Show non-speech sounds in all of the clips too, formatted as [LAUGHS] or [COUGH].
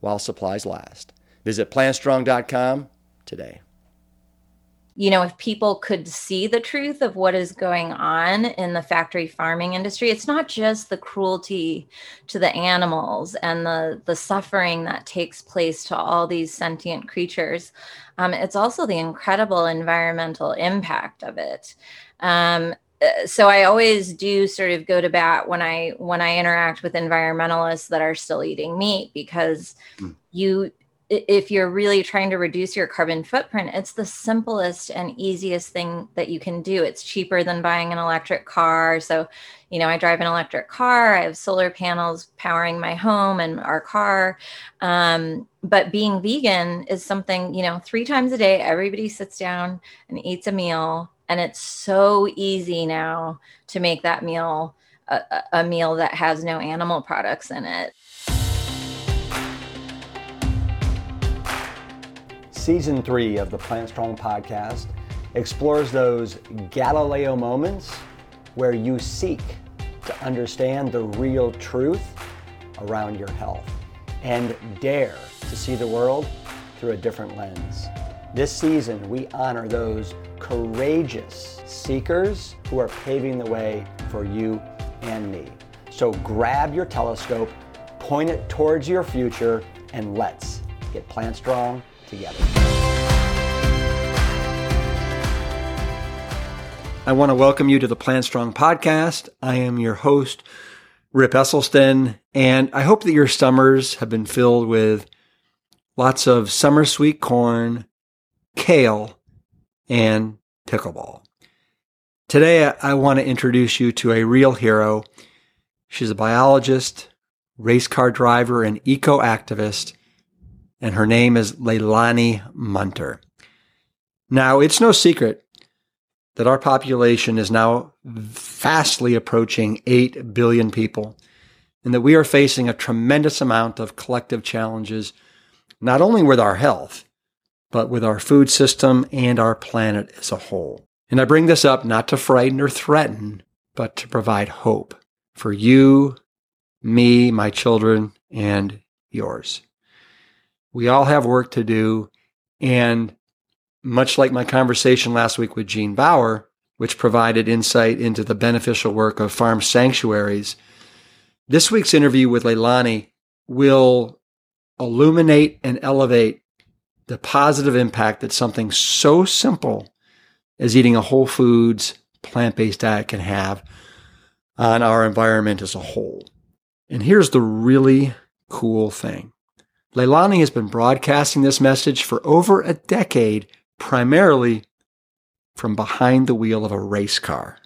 while supplies last. Visit plantstrong.com today you know, if people could see the truth of what is going on in the factory farming industry, it's not just the cruelty to the animals and the, the suffering that takes place to all these sentient creatures. Um, it's also the incredible environmental impact of it. Um, so I always do sort of go to bat when I when I interact with environmentalists that are still eating meat because mm. you if you're really trying to reduce your carbon footprint, it's the simplest and easiest thing that you can do. It's cheaper than buying an electric car. So, you know, I drive an electric car, I have solar panels powering my home and our car. Um, but being vegan is something, you know, three times a day, everybody sits down and eats a meal. And it's so easy now to make that meal a, a meal that has no animal products in it. Season three of the Plant Strong podcast explores those Galileo moments where you seek to understand the real truth around your health and dare to see the world through a different lens. This season, we honor those courageous seekers who are paving the way for you and me. So grab your telescope, point it towards your future, and let's get plant strong together. I want to welcome you to the Plant Strong podcast. I am your host, Rip Esselstyn, and I hope that your summers have been filled with lots of summer sweet corn, kale, and pickleball. Today, I want to introduce you to a real hero. She's a biologist, race car driver, and eco activist and her name is Leilani Münter. Now, it's no secret that our population is now fastly approaching 8 billion people, and that we are facing a tremendous amount of collective challenges, not only with our health, but with our food system and our planet as a whole. And I bring this up not to frighten or threaten, but to provide hope for you, me, my children, and yours. We all have work to do. And much like my conversation last week with Gene Baur, which provided insight into the beneficial work of farm sanctuaries, this week's interview with Leilani will illuminate and elevate the positive impact that something so simple as eating a whole foods, plant based diet can have on our environment as a whole. And here's the really cool thing Leilani has been broadcasting this message for over a decade, primarily from behind the wheel of a race car.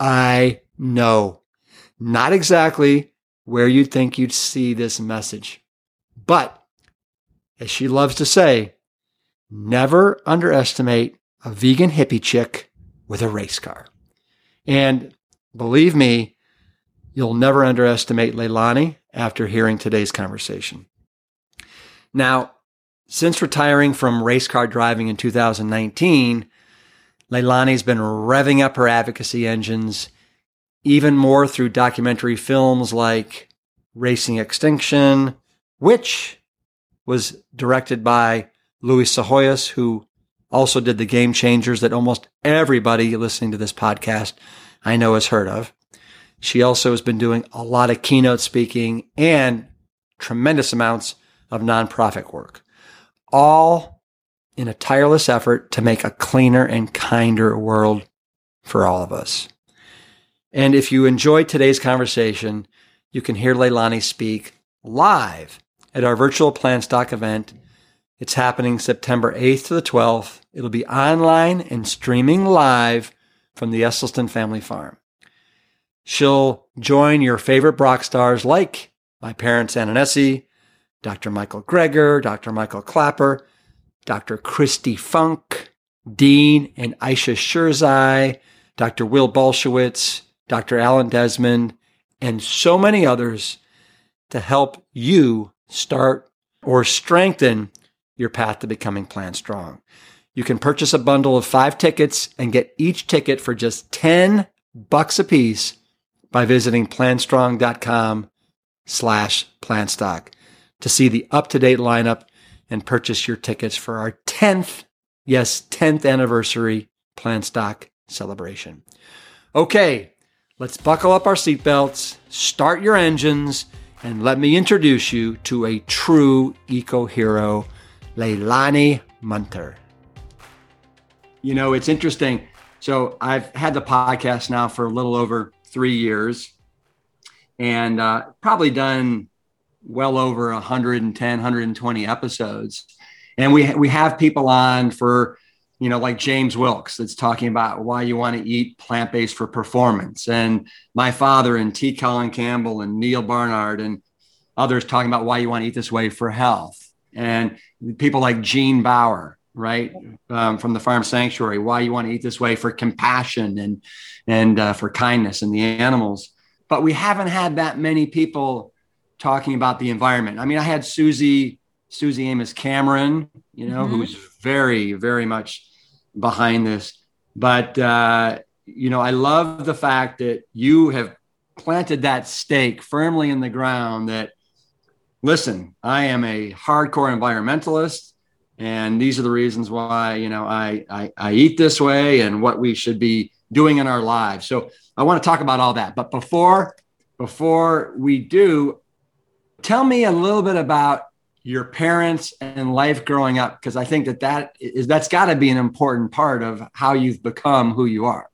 I know not exactly where you'd think you'd see this message, but as she loves to say, never underestimate a vegan hippie chick with a race car. And believe me, you'll never underestimate Leilani after hearing today's conversation. Now, since retiring from race car driving in 2019, Leilani's been revving up her advocacy engines even more through documentary films like Racing Extinction, which was directed by Louie Psihoyos, who also did the game changers that almost everybody listening to this podcast I know has heard of. She also has been doing a lot of keynote speaking and tremendous amounts of nonprofit work, all in a tireless effort to make a cleaner and kinder world for all of us. And if you enjoyed today's conversation, you can hear Leilani speak live at our virtual Plant Stock event. It's happening September 8th to the 12th. It'll be online and streaming live from the Esselstyn family farm. She'll join your favorite Brock stars like my parents Ann and Essy, Dr. Michael Greger, Dr. Michael Klaper, Dr. Kristi Funk, Dean and Ayesha Sherzai, Dr. Will Bulsiewicz, Dr. Alan Desmond, and so many others to help you start or strengthen your path to becoming Plant Strong. You can purchase a bundle of five tickets and get each ticket for just 10 bucks a piece by visiting plantstrong.com slash plantstock to see the up-to-date lineup and purchase your tickets for our 10th, yes, 10th anniversary Plantstock celebration. Okay, let's buckle up our seatbelts, start your engines, and let me introduce you to a true eco hero, Leilani Münter. You know, it's interesting. So I've had the podcast now for a little over three years and uh, probably done well over 110, 120 episodes. And we, we have people on for, you know, like James Wilks that's talking about why you want to eat plant based for performance. And my father and T. Colin Campbell and Neal Barnard and others talking about why you want to eat this way for health. And people like Gene Baur, right, um, from the Farm Sanctuary, why you want to eat this way for compassion and and uh, for kindness and the animals. But we haven't had that many people talking about the environment. I mean, I had Susie Suzy Amis Cameron, you know, mm-hmm. who's very very much behind this. But uh, you know, I love the fact that you have planted that stake firmly in the ground that listen, I am a hardcore environmentalist, and these are the reasons why you know I, I, I eat this way and what we should be doing in our lives. So I want to talk about all that. But before before we do, tell me a little bit about your parents and life growing up because I think that that is that's got to be an important part of how you've become who you are.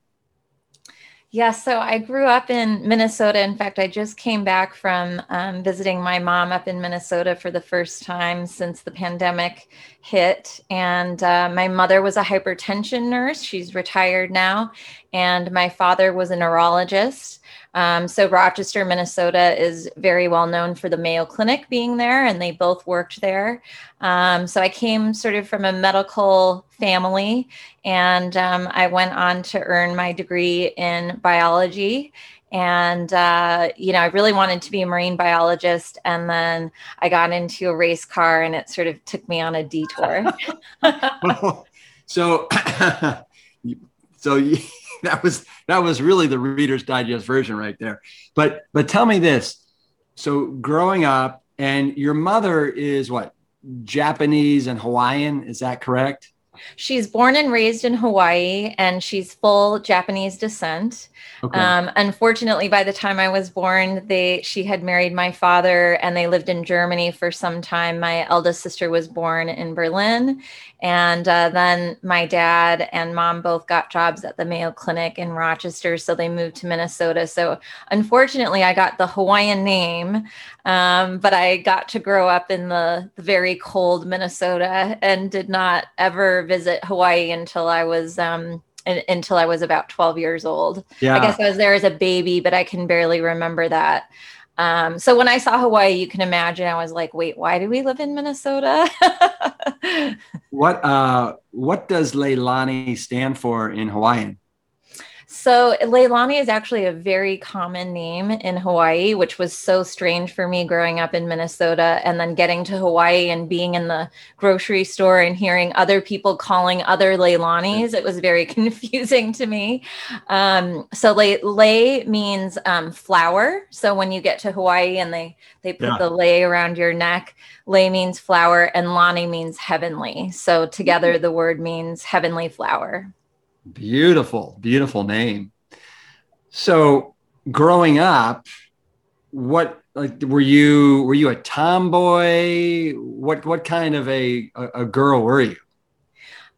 Yeah, so I grew up in Minnesota. In fact, I just came back from um, visiting my mom up in Minnesota for the first time since the pandemic hit. And uh, my mother was a hypertension nurse. She's retired now. And my father was a neurologist. Um, so Rochester, Minnesota is very well known for the Mayo Clinic being there, and they both worked there. Um, so I came sort of from a medical family, and um, I went on to earn my degree in biology. And, uh, you know, I really wanted to be a marine biologist. And then I got into a race car and it sort of took me on a detour. [LAUGHS] [LAUGHS] so, [COUGHS] so [LAUGHS] that was that was really the Reader's Digest version right there. But but tell me this: so growing up, and your mother is what Japanese and Hawaiian? Is that correct? She's born and raised in Hawaii and she's full Japanese descent. Okay. Um, unfortunately, by the time I was born, they she had married my father and they lived in Germany for some time. My eldest sister was born in Berlin. And uh, then my dad and mom both got jobs at the Mayo Clinic in Rochester. So they moved to Minnesota. So unfortunately, I got the Hawaiian name, um, but I got to grow up in the, the, very cold Minnesota and did not ever visit Hawaii until I was. Um, until I was about 12 years old. Yeah. I guess I was there as a baby, but I can barely remember that. Um, so when I saw Hawaii, you can imagine I was like, wait, why do we live in Minnesota? [LAUGHS] what uh, what does Leilani stand for in Hawaiian? So Leilani is actually a very common name in Hawaii, which was so strange for me growing up in Minnesota and then getting to Hawaii and being in the grocery store and hearing other people calling other Leilanis. It was very [LAUGHS] confusing to me. Um, so lei, lei means um, flower. So when you get to Hawaii and they they put yeah. the lei around your neck, lei means flower and lani means heavenly. So together mm-hmm. the word means heavenly flower. Beautiful, beautiful name. So, growing up, what like were you were you a tomboy? What what kind of a a, a girl were you?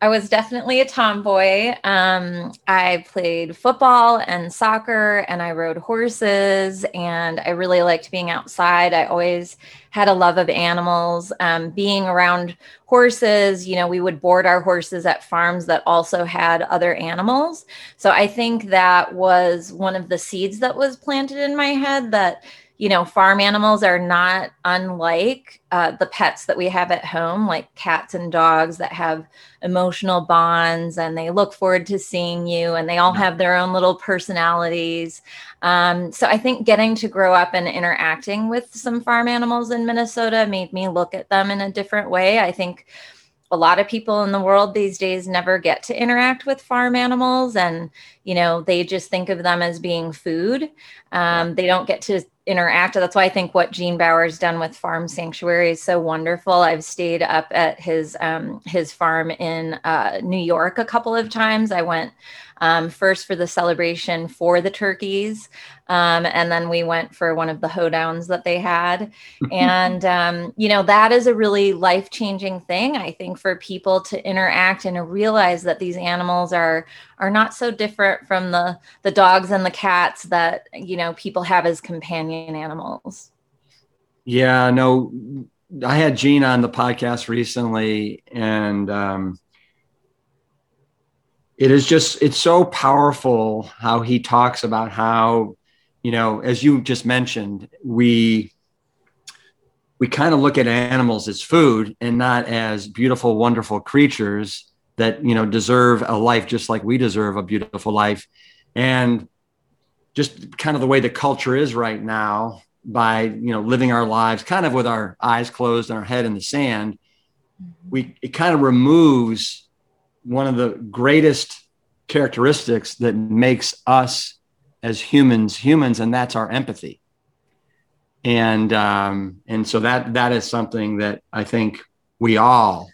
I was definitely a tomboy. Um, I played football and soccer, and I rode horses, and I really liked being outside. I always had a love of animals. Um, being around horses, you know, we would board our horses at farms that also had other animals. So I think that was one of the seeds that was planted in my head that you know, farm animals are not unlike uh, the pets that we have at home, like cats and dogs that have emotional bonds and they look forward to seeing you and they all have their own little personalities. Um, so I think getting to grow up and interacting with some farm animals in Minnesota made me look at them in a different way. I think a lot of people in the world these days never get to interact with farm animals and you know they just think of them as being food um, they don't get to interact. That's why i think what gene baur's done with farm sanctuary is so wonderful. I've stayed up at his um, his farm in uh, new york a couple of times. I went um, first for the celebration for the turkeys. Um, and then we went for one of the hoedowns that they had. [LAUGHS] and, um, you know, that is a really life changing thing, I think, for people to interact and to realize that these animals are are not so different from the the dogs and the cats that you know people have as companion animals yeah no i had gene on the podcast recently and um it is just it's so powerful how he talks about how you know as you just mentioned we we kind of look at animals as food and not as beautiful wonderful creatures that you know deserve a life just like we deserve a beautiful life. And just kind of the way the culture is right now by you know living our lives kind of with our eyes closed and our head in the sand mm-hmm. we it kind of removes one of the greatest characteristics that makes us as humans humans and that's our empathy. And um, and so that that is something that i think we all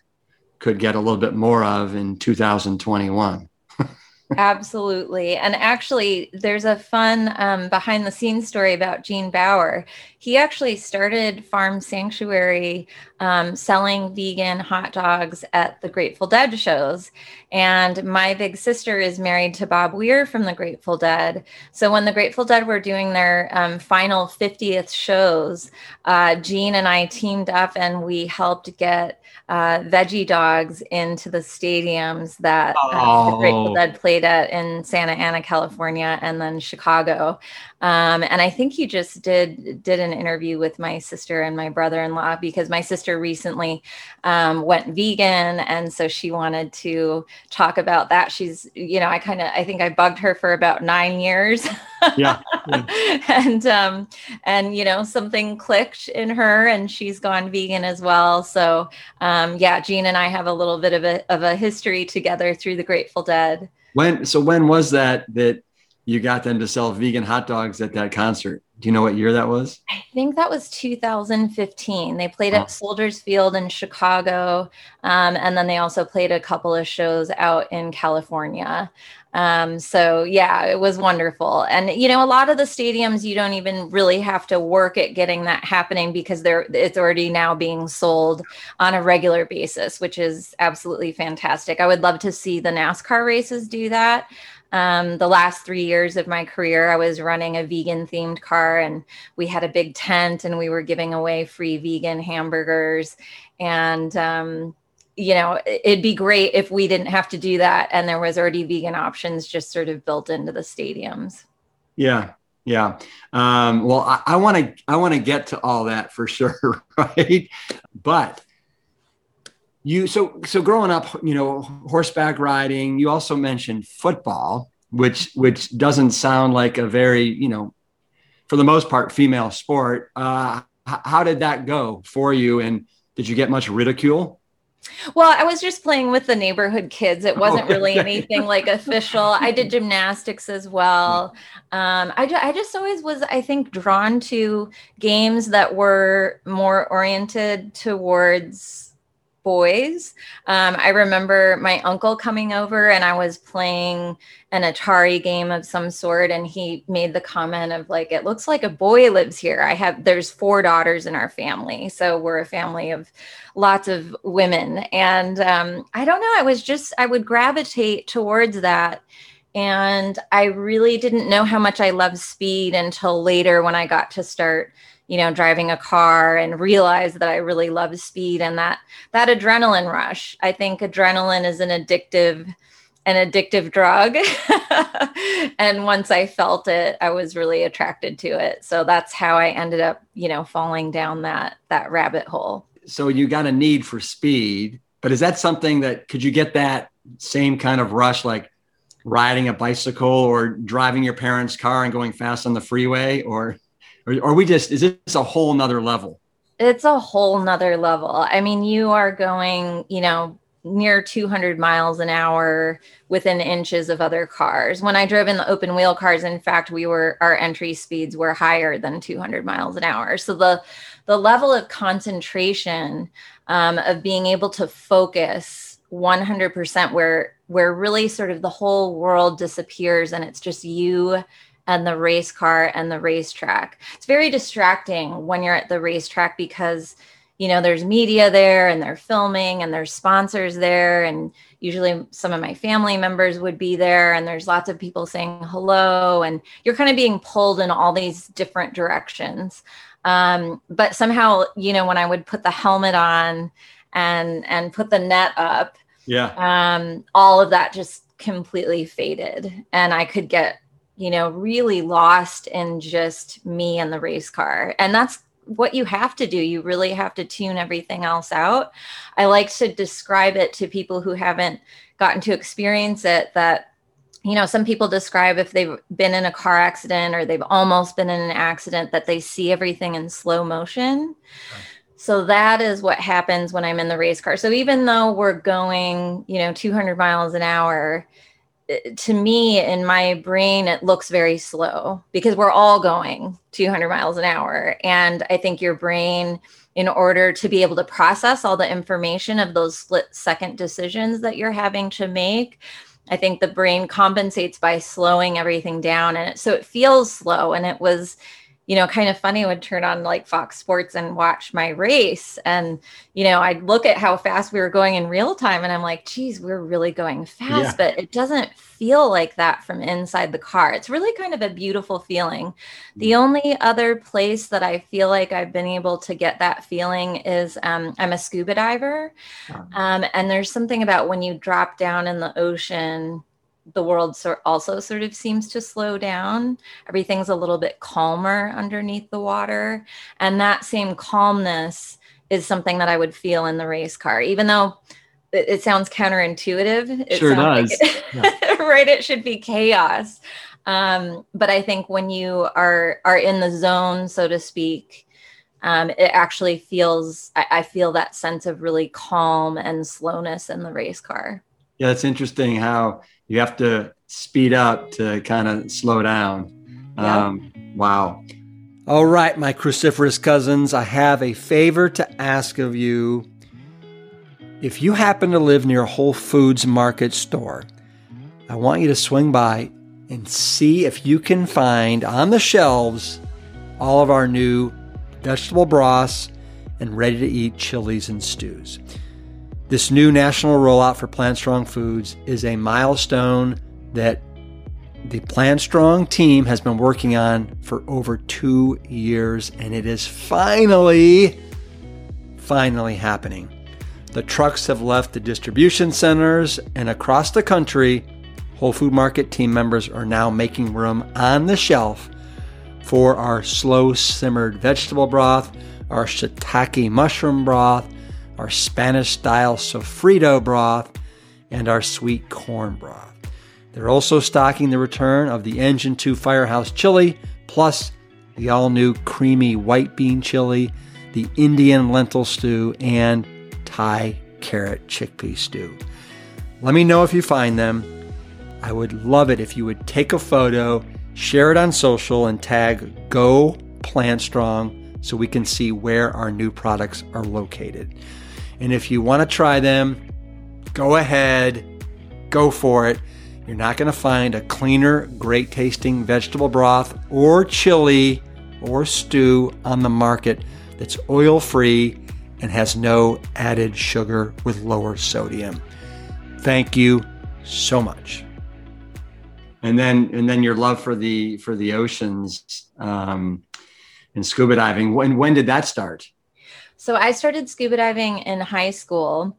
could get a little bit more of in 2021 Absolutely. And actually, there's a fun um, behind the scenes story about Gene Baur. He actually started Farm Sanctuary um, selling vegan hot dogs at the Grateful Dead shows. And my big sister is married to Bob Weir from the Grateful Dead. So when the Grateful Dead were doing their um, final 50th shows, uh, Gene and I teamed up and we helped get uh, veggie dogs into the stadiums that uh, the Grateful. Dead played at in Santa Ana, California, and then Chicago. Um, and I think he just did did an interview with my sister and my brother-in-law because my sister recently um, went vegan, and so she wanted to talk about that. She's, you know, I kind of I think I bugged her for about nine years. yeah. yeah. [LAUGHS] and um, and you know something clicked in her, and she's gone vegan as well. So um, yeah, Gene and I have a little bit of a of a history together through the Grateful Dead. When so when was that that you got them to sell vegan hot dogs at that concert. Do you know what year that was? I think that was 2015. They played oh. at Soldiers Field in Chicago. Um, and then they also played a couple of shows out in California. Um, so, yeah, it was wonderful. And, you know, a lot of the stadiums, you don't even really have to work at getting that happening because they're, it's already now being sold on a regular basis, which is absolutely fantastic. I would love to see the NASCAR races do that. Um, the last three years of my career, I was running a vegan themed car, and we had a big tent, and we were giving away free vegan hamburgers. And, um, you know, it'd be great if we didn't have to do that, and there was already vegan options just sort of built into the stadiums. Yeah, yeah. Um, well, I want to I want to get to all that for sure, [LAUGHS] right? But you so so growing up you know horseback riding you also mentioned football which which doesn't sound like a very you know for the most part female sport uh how did that go for you and did you get much ridicule well, I was just playing with the neighborhood kids. It wasn't really anything like official. I did [LAUGHS] gymnastics as well. Um, I, I just always was, I think, drawn to games that were more oriented towards boys. Um, I remember my uncle coming over and I was playing an Atari game of some sort, and he made the comment of like, "It looks like a boy lives here." I have there's four daughters in our family, so we're a family of lots of women, and um, I don't know. I was just I would gravitate towards that. And I really didn't know how much I loved speed until later when I got to start you know driving a car and realize that i really love speed and that that adrenaline rush i think adrenaline is an addictive an addictive drug. [LAUGHS] and once I felt it, I was really attracted to it. So that's how I ended up, you know, falling down that that rabbit hole. So you got a need for speed, but is that something that could you get that same kind of rush like riding a bicycle or driving your parents' car and going fast on the freeway or or, or we just is this a whole nother level? It's a whole nother level. I mean, you are going, you know, near 200 miles an hour within inches of other cars. When I drove in the open wheel cars, in fact, we were our entry speeds were higher than 200 miles an hour. So the the level of concentration um, of being able to focus 100% where where really sort of the whole world disappears and it's just you and the race car and the racetrack. It's very distracting when you're at the racetrack because you know there's media there and they're filming and there's sponsors there. And usually some of my family members would be there and there's lots of people saying hello. And you're kind of being pulled in all these different directions. Um, but somehow you know when i would put the helmet on and and put the net up yeah. um, all of that just completely faded and i could get you know really lost in just me and the race car and that's what you have to do. You really have to tune everything else out. I like to describe it to people who haven't gotten to experience it that you know some people describe if they've been in a car accident or they've almost been in an accident that they see everything in slow motion so that is what happens when i'm in the race car so even though we're going you know 200 miles an hour Uh, to me in my brain it looks very slow because we're all going 200 miles an hour. And i think your brain in order to be able to process all the information of those split second decisions that you're having to make i think the brain compensates by slowing everything down. And so it feels slow. And it was you know, kind of funny would turn on like Fox Sports and watch my race. And, you know, I'd look at how fast we were going in real time and I'm like, geez, we're really going fast, yeah. but it doesn't feel like that from inside the car. It's really kind of a beautiful feeling. The mm. only other place that I feel like I've been able to get that feeling is um, I'm a scuba diver. Um, and there's something about when you drop down in the ocean the world sort also sort of seems to slow down. Everything's a little bit calmer underneath the water. And that same calmness is something that I would feel in the race car, even though it, it sounds counterintuitive. It sure does. Like [LAUGHS] it, yeah. right. It should be chaos. Um, but I think when you are are in the zone, so to speak, um, it actually feels I, I feel that sense of really calm and slowness in the race car. Yeah, it's interesting how you have to speed up to kind of slow down. Yeah. Um, wow. All right, my cruciferous cousins, I have a favor to ask of you. If you happen to live near a Whole Foods market store, I want you to swing by and see if you can find on the shelves all of our new vegetable broths and ready to eat chilies and stews. This new national rollout for Plant Strong Foods is a milestone that the Plant Strong team has been working on for over two years, and it is finally, finally happening. The trucks have left the distribution centers, and across the country, Whole Food Market team members are now making room on the shelf for our slow simmered vegetable broth, our shiitake mushroom broth, our Spanish style sofrito broth, and our sweet corn broth. They're also stocking the return of the Engine 2 Firehouse chili, plus the all new creamy white bean chili, the Indian lentil stew, and Thai carrot chickpea stew. Let me know if you find them. I would love it if you would take a photo, share it on social, and tag Go Plant Strong so we can see where our new products are located. And if you want to try them, go ahead, go for it. You're not going to find a cleaner, great tasting vegetable broth or chili or stew on the market that's oil free and has no added sugar with lower sodium. Thank you so much. And then, and then your love for the for the oceans um, and scuba diving. When when did that start? So I started scuba diving in high school.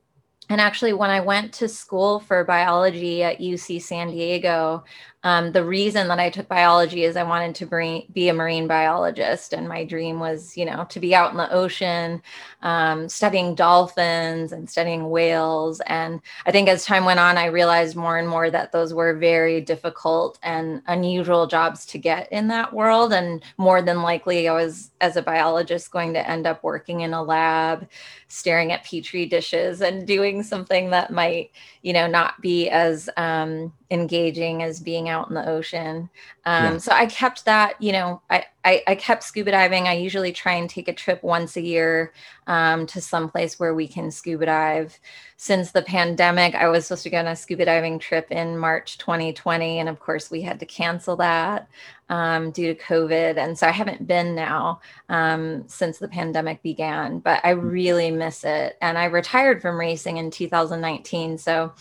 and actually, when I went to school for biology at UC San Diego, um, the reason that I took biology is I wanted to bring, be a marine biologist, and my dream was, you know, to be out in the ocean, um, studying dolphins and studying whales. And I think as time went on, I realized more and more that those were very difficult and unusual jobs to get in that world. And more than likely, I was, as a biologist, going to end up working in a lab, staring at petri dishes, and doing something that might, you know, not be as um, engaging as being out in the ocean. Um, yeah. So I kept that, you know, I, I, I, kept scuba diving. I usually try and take a trip once a year um, to some place where we can scuba dive. Since the pandemic, I was supposed to go on a scuba diving trip in March 2020. And of course, we had to cancel that um, due to COVID. And so I haven't been now um, since the pandemic began, but I mm. really miss it. And I retired from racing in 2019. So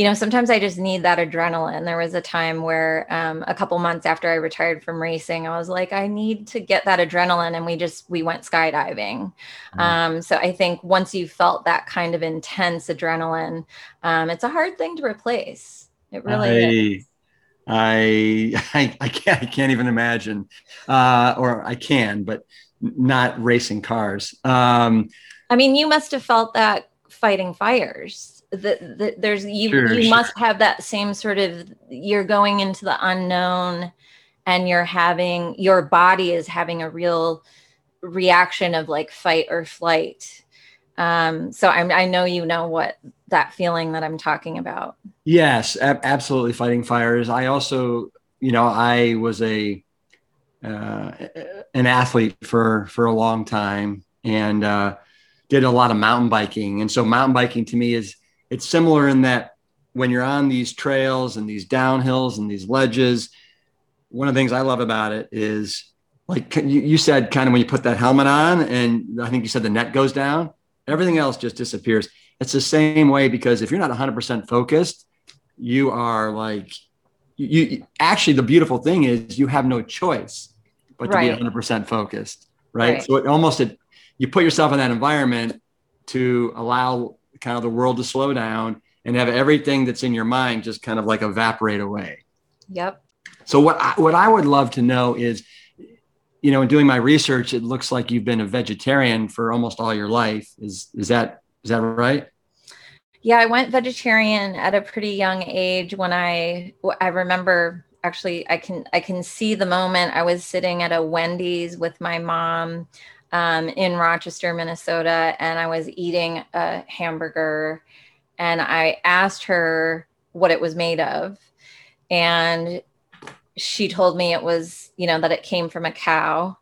you know, sometimes I just need that adrenaline. There was a time where um, a couple months after I retired from racing, I was like, I need to get that adrenaline. And we just, we went skydiving. Mm-hmm. Um, so I think once you felt that kind of intense adrenaline, um, it's a hard thing to replace. It really I, is. I, [LAUGHS] I, I can't, I can't even imagine, uh, or I can, but not racing cars. Um, I mean, you must have felt that fighting fires That the, there's you sure, you sure. must have that same sort of you're going into the unknown and you're having your body is having a real reaction of like fight or flight um, so I'm, i know you know what that feeling that i'm talking about. Yes ab- absolutely fighting fires. I also you know i was a uh, an athlete for for a long time and uh, did a lot of mountain biking. And so mountain biking to me is it's similar in that when you're on these trails and these downhills and these ledges, one of the things I love about it is like you, you said, kind of when you put that helmet on, and I think you said the net goes down, everything else just disappears. It's the same way because if you're not 100% focused, you are like, you actually, the beautiful thing is you have no choice but to right. be 100% focused, right? right? So it almost, it, you put yourself in that environment to allow kind of the world to slow down and have everything that's in your mind just kind of like evaporate away. Yep. So what I, what I would love to know is, you know, in doing my research, it looks like you've been a vegetarian for almost all your life. Is is that is that right? Yeah, I went vegetarian at a pretty young age. When I I remember actually, I can I can see the moment I was sitting at a Wendy's with my mom um, in Rochester, Minnesota, and I was eating a hamburger, and I asked her what it was made of, and she told me it was, you know, that it came from a cow.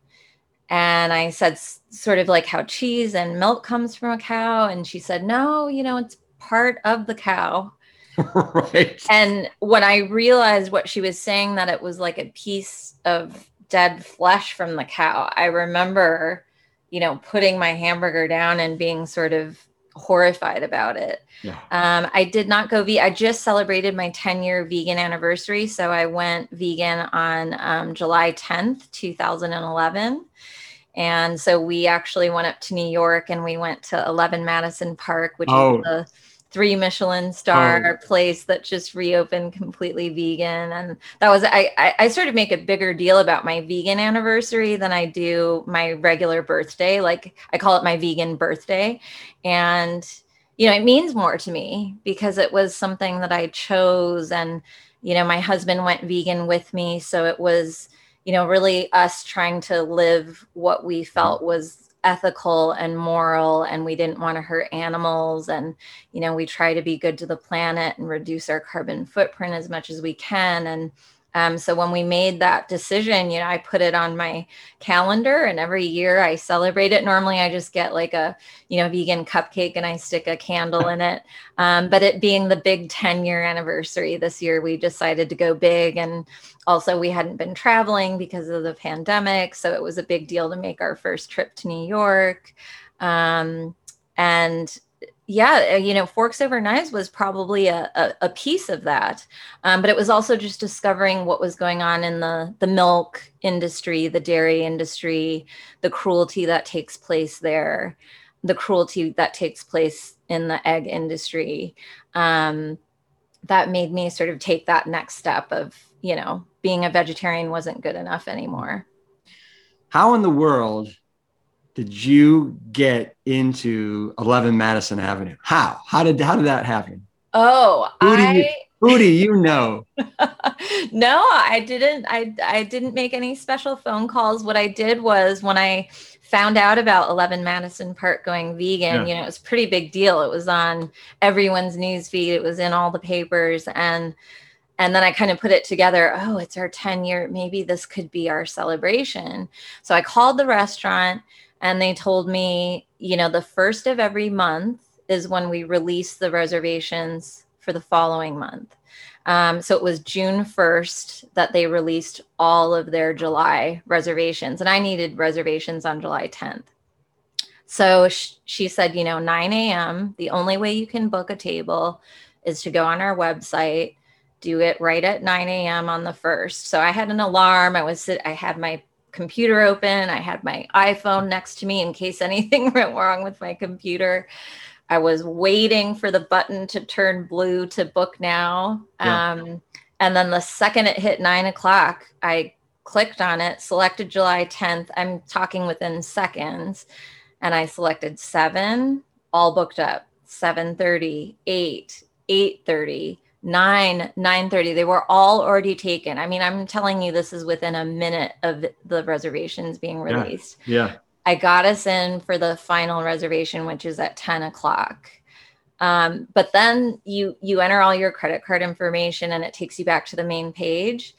And I said, sort of like how cheese and milk comes from a cow. And she said, no, you know, it's part of the cow. [LAUGHS] right. And when I realized what she was saying, that it was like a piece of dead flesh from the cow, I remember you know, putting my hamburger down and being sort of horrified about it. Yeah. Um, I did not go vegan. I just celebrated my 10 year vegan anniversary. So I went vegan on um, July 10th, 2011. And so we actually went up to New York and we went to 11 Madison Park, which oh. is the three Michelin star oh. place that just reopened completely vegan. And that was I, I I sort of make a bigger deal about my vegan anniversary than I do my regular birthday. Like I call it my vegan birthday. And you know, it means more to me because it was something that I chose and you know, my husband went vegan with me, so it was you know, really us trying to live what we mm-hmm. felt was ethical and moral and we didn't want to hurt animals and you know we try to be good to the planet and reduce our carbon footprint as much as we can and um, so when we made that decision, you know, I put it on my calendar and every year I celebrate it. Normally I just get like a, you know, vegan cupcake and I stick a candle in it. Um, but it being the big 10 year anniversary this year, we decided to go big. And also we hadn't been traveling because of the pandemic. So it was a big deal to make our first trip to New York. Um, and yeah, uh, you know, Forks Over Knives was probably a, a, a piece of that. Um, but it was also just discovering what was going on in the, the milk industry, the dairy industry, the cruelty that takes place there. the cruelty that takes place in the egg industry um, that made me sort of take that next step of you know being a vegetarian wasn't good enough anymore how in the world did you get into 11 madison avenue how how did how did that happen oh who do I... you who do you know [LAUGHS] no i didn't i i didn't make any special phone calls what i did was when i found out about 11 Madison Park going vegan, yeah. you know, it was a pretty big deal. It was on everyone's news feed. It was in all the papers and and then I kind of put it together, oh, it's our 10 year, maybe this could be our celebration. So I called the restaurant and they told me, you know, the first of every month is when we release the reservations for the following month. Um, so it was June 1st that they released all of their July reservations, and I needed reservations on July 10th. So sh- she said, you know, 9 a.m., the only way you can book a table is to go on our website, do it right at 9 a.m. on the 1st. So I had an alarm. I was, I had my computer open. I had my iPhone next to me in case [LAUGHS] anything went wrong with my computer. I was waiting for the button to turn blue to book now. Yeah. Um, and then the second it hit nine o'clock, I clicked on it, selected July 10th. I'm talking within seconds. And I selected seven, all booked up. 7:30, 8, 8:30, 9, 9:30. They were all already taken. I mean, I'm telling you, this is within a minute of the reservations being released. Yeah. yeah. I got us in for the final reservation, which is at 10 o'clock. Um, but then you you enter all your credit card information and it takes you back to the main page,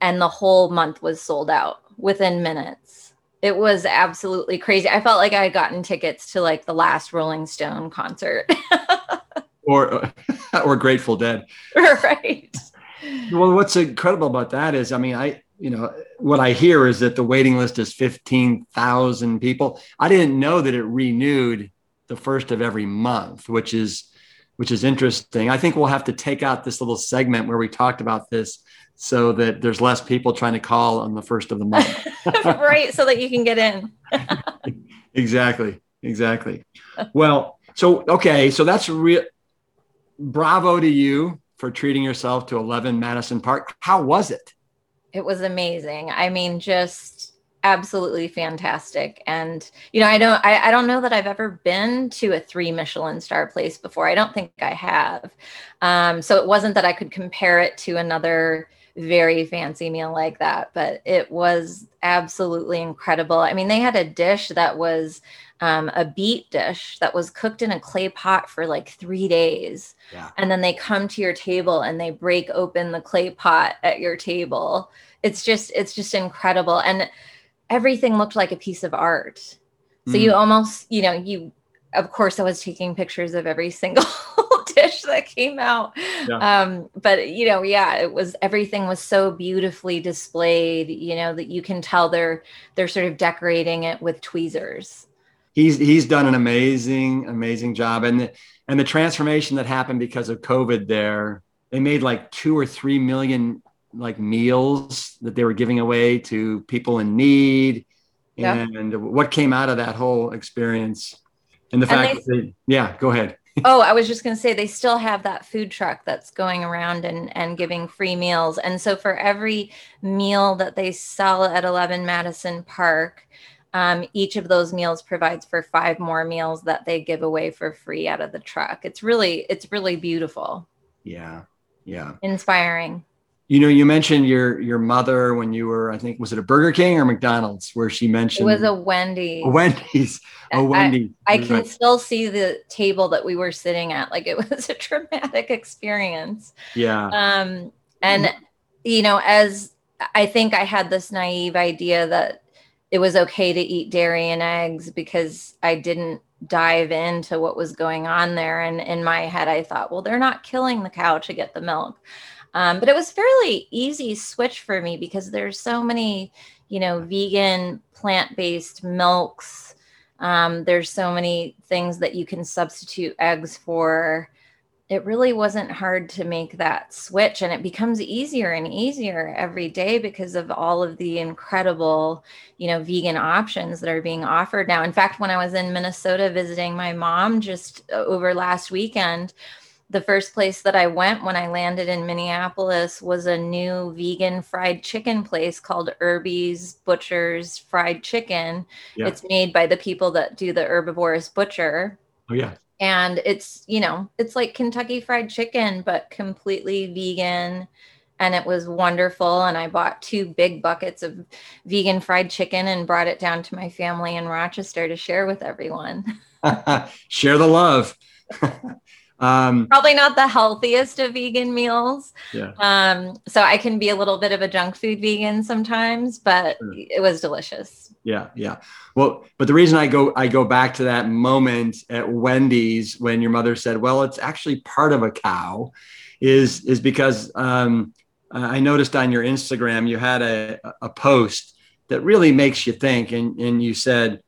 and the whole month was sold out within minutes. It was absolutely crazy. I felt like I had gotten tickets to like the last Rolling Stone concert. [LAUGHS] or [LAUGHS] or Grateful Dead. [LAUGHS] Right. Well, what's incredible about that is, I mean, I you know what i hear is that the waiting list is 15,000 people. I didn't know that it renewed the first of every month which is which is interesting. I think we'll have to take out this little segment where we talked about this so that there's less people trying to call on the first of the month. [LAUGHS] Right so that you can get in. Exactly exactly. Well so okay so that's real bravo to you for treating yourself to 11 madison park how was it it was amazing. I mean, just absolutely fantastic. And you know, I don't I, I don't know that I've ever been to a three Michelin star place before. I don't think I have. Um, so it wasn't that I could compare it to another very fancy meal like that, but it was absolutely incredible. I mean, they had a dish that was um, a beet dish that was cooked in a clay pot for like three days. Yeah. And then they come to your table and they break open the clay pot at your table. It's just, it's just incredible. And everything looked like a piece of art. So mm. you almost, you know, you, of course, I was taking pictures of every [LAUGHS] single dish that came out. Yeah. Um, but you know, yeah, it was everything was so beautifully displayed, you know, that you can tell they're they're sort of decorating it with tweezers he's he's done an amazing amazing job. And the, and the transformation that happened because of covid there they made like 2 or 3 million like meals that they were giving away to people in need. Yeah. and what came out of that whole experience and the fact and they, that they, yeah go ahead. Oh i was just going to say they still have that food truck that's going around and and giving free meals. And so for every meal that they sell at 11 madison park um, each of those meals provides for five more meals that they give away for free out of the truck. It's really, it's really beautiful. Yeah. Yeah. Inspiring. You know, you mentioned your your mother when you were, I think, was it a Burger King or McDonald's, where she mentioned it was a Wendy's. A Wendy's. A Wendy's. I, I can right. still see the table that we were sitting at. Like it [LAUGHS] was a traumatic experience. Yeah. Um, and you know, as I think I had this naive idea that it was okay to eat dairy and eggs because I didn't dive into what was going on there. And in my head, I thought, well, they're not killing the cow to get the milk. Um, but it was fairly easy switch for me because there's so many, you know, vegan, plant-based milks. Um, there's so many things that you can substitute eggs for. It really wasn't hard to make that switch and it becomes easier and easier every day because of all of the incredible you know vegan options that are being offered now. In fact when i was in minnesota visiting my mom just uh, over last weekend the first place that i went when i landed in minneapolis was a new vegan fried chicken place called irby's butcher's fried chicken. Yeah. it's made by the people that do the herbivorous butcher. Oh yeah and it's you know it's like kentucky fried chicken but completely vegan. And it was wonderful. And i bought two big buckets of vegan fried chicken and brought it down to my family in rochester to share with everyone. [LAUGHS] [LAUGHS] Share the love [LAUGHS] um, probably not the healthiest of vegan meals yeah. um, so i can be a little bit of a junk food vegan sometimes but sure. it was delicious yeah, yeah. Well, but the reason I go I go back to that moment at Wendy's when your mother said, "Well, it's actually part of a cow," is is because um, I noticed on your Instagram you had a a post that really makes you think, and and you said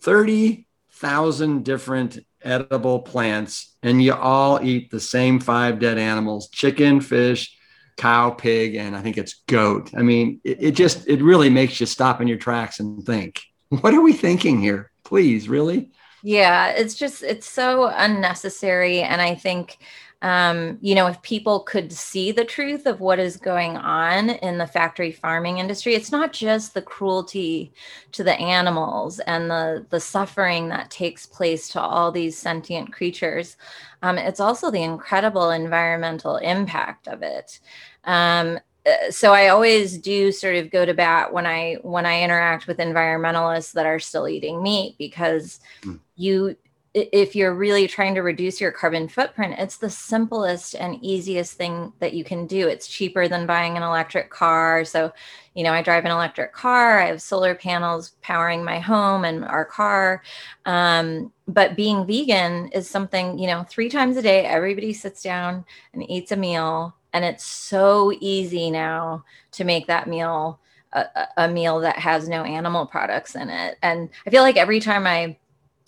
thirty thousand different edible plants, and you all eat the same five dead animals: chicken, fish, cow, pig, and I think it's goat. I mean, it, it, just it really makes you stop in your tracks and think, what are we thinking here? Please, really? Yeah, it's just it's so unnecessary, and I think um, you know, if people could see the truth of what is going on in the factory farming industry, it's not just the cruelty to the animals and the the suffering that takes place to all these sentient creatures. Um, it's also the incredible environmental impact of it. Um, uh, so I always do sort of go to bat when I when I interact with environmentalists that are still eating meat because mm. you if you're really trying to reduce your carbon footprint, it's the simplest and easiest thing that you can do. It's cheaper than buying an electric car. So, you know, I drive an electric car, I have solar panels powering my home and our car. Um, but being vegan is something, you know, three times a day, everybody sits down and eats a meal. And it's so easy now to make that meal a, a meal that has no animal products in it. And I feel like every time I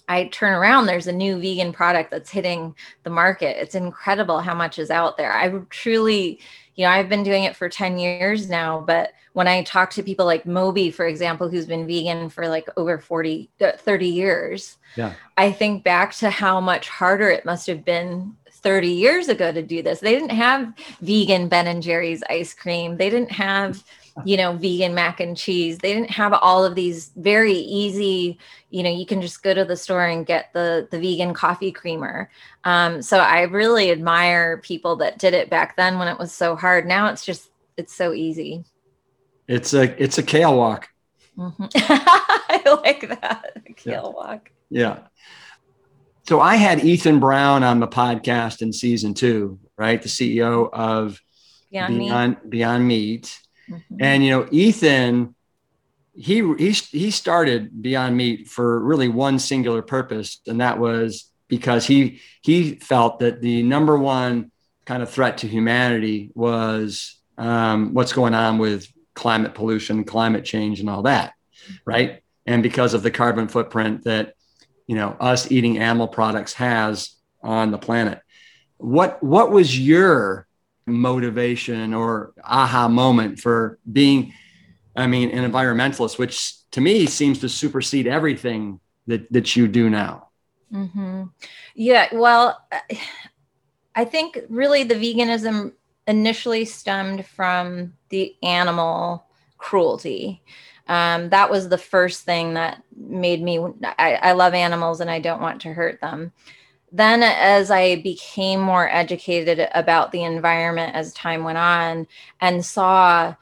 I turn around, there's a new vegan product that's hitting the market. It's incredible how much is out there. I truly, you know, I've been doing it for 10 years now, but when I talk to people like Moby, for example, who's been vegan for like over 40, uh, 30 years, yeah. I think back to how much harder it must have been 30 years ago to do this. They didn't have vegan Ben and Jerry's ice cream. They didn't have you know, vegan mac and cheese. They didn't have all of these very easy, you know, you can just go to the store and get the the vegan coffee creamer. Um, so I really admire people that did it back then when it was so hard. Now it's just it's so easy. It's a it's a kale walk. Mm-hmm. [LAUGHS] I like that kale yeah. walk. Yeah. So I had Ethan Brown on the podcast in season two, right? The CEO of Beyond Beyond Meat. Beyond Meat Mm-hmm. And you know, Ethan, he he he started Beyond Meat for really one singular purpose, and that was because he he felt that the number one kind of threat to humanity was um, what's going on with climate pollution, climate change, and all that, right? And because of the carbon footprint that you know us eating animal products has on the planet. What what was your motivation or aha moment for being, I mean, an environmentalist, which to me seems to supersede everything that, that you do now. Mm-hmm. Yeah, well, I think really the veganism initially stemmed from the animal cruelty. Um, that was the first thing that made me. I, I love animals and I don't want to hurt them then as i became more educated about the environment as time went on and saw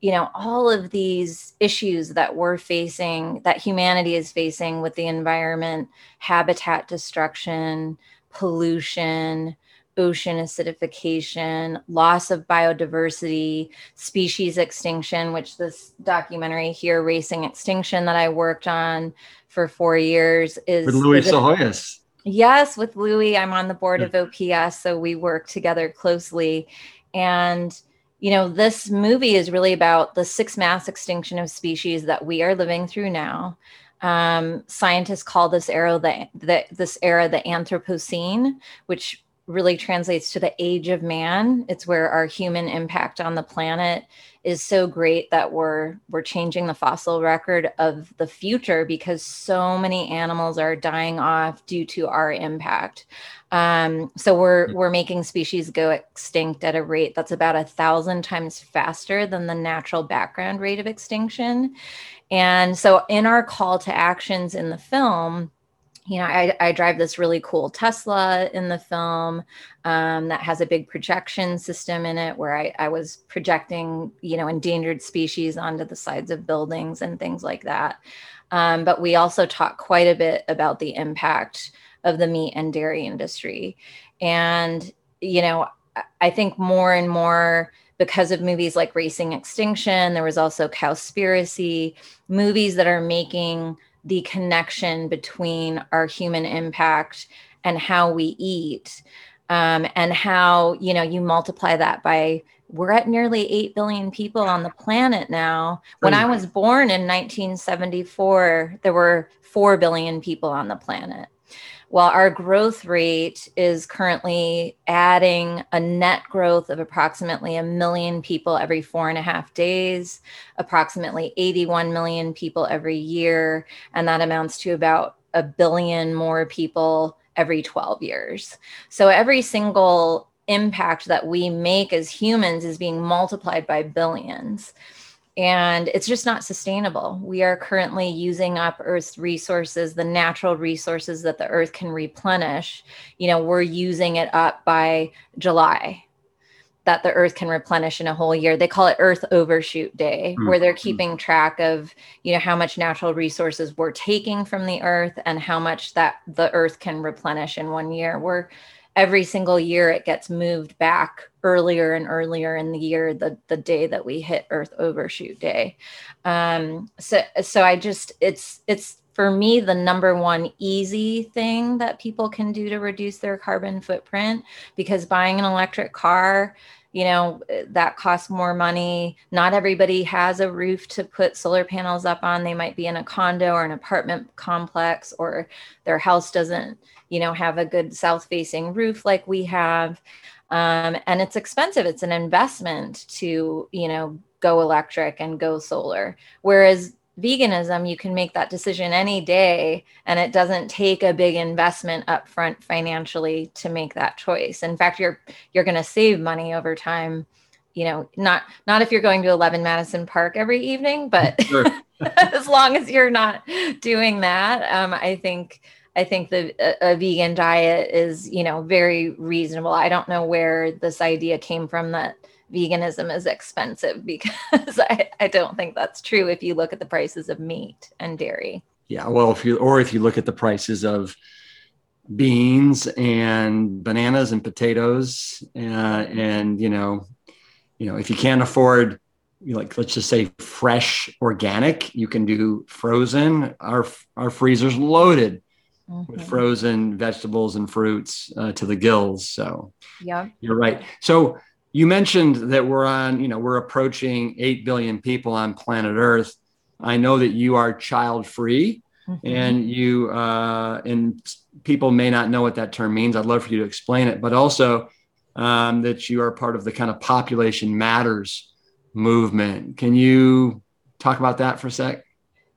you know all of these issues that we're facing that humanity is facing with the environment habitat destruction pollution ocean acidification loss of biodiversity species extinction which this documentary here racing extinction that i worked on for four years is with Louie Psihoyos Yes, with Louie, I'm on the board of OPS, so we work together closely. And you know, this movie is really about the six mass extinction of species that we are living through now. Um, scientists call this era the, the this era the Anthropocene, which really translates to the age of man. It's where our human impact on the planet is so great that we're we're changing the fossil record of the future because so many animals are dying off due to our impact. Um, so we're we're making species go extinct at a rate that's about a thousand times faster than the natural background rate of extinction. And so in our call to actions in the film, you know, I, I, drive this really cool Tesla in the film um, that has a big projection system in it where I, I, was projecting, you know, endangered species onto the sides of buildings and things like that. Um, but we also talk quite a bit about the impact of the meat and dairy industry. And, you know, I think more and more because of movies like Racing Extinction, there was also Cowspiracy, movies that are making the connection between our human impact and how we eat um, and how you know you multiply that by we're at nearly 8 billion people on the planet now. When i was born in 1974 there were 4 billion people on the planet while our growth rate is currently adding a net growth of approximately a million people every four and a half days, approximately 81 million people every year, and that amounts to about a billion more people every 12 years. So every single impact that we make as humans is being multiplied by billions and it's just not sustainable. We are currently using up Earth's resources, the natural resources that the Earth can replenish. You know, we're using it up by July that the earth can replenish in a whole year. They call it Earth Overshoot Day, mm-hmm. where they're keeping track of, you know, how much natural resources we're taking from the earth and how much that the earth can replenish in one year. We're every single year it gets moved back earlier and earlier in the year the the day that we hit earth overshoot day. Um so so i just it's it's for me the number one easy thing that people can do to reduce their carbon footprint because buying an electric car you know that costs more money. Not everybody has a roof to put solar panels up on. They might be in a condo or an apartment complex or their house doesn't you know have a good south facing roof like we have um, and it's expensive. It's an investment to you know go electric and go solar. Whereas veganism you can make that decision any day and it doesn't take a big investment up front financially to make that choice. In fact you're you're going to save money over time you know not not if you're going to 11 madison park every evening but sure. [LAUGHS] as long as you're not doing that um, i think I think the a, a, vegan diet is, you know, very reasonable. I don't know where this idea came from that veganism is expensive [LAUGHS] because I, I don't think that's true if you look at the prices of meat and dairy. Yeah, well, if you or if you look at the prices of beans and bananas and potatoes, uh, and you know, you know, if you can't afford like let's just say fresh organic you can do frozen our our freezer's loaded mm-hmm. with frozen vegetables and fruits uh, to the gills. So yeah, you're right. So you mentioned that we're on, you know, we're approaching 8 billion people on planet Earth. I know that you are child free mm-hmm. and you, uh, and people may not know what that term means. I'd love for you to explain it, but also um, that you are part of the kind of population matters movement. Can you talk about that for a sec?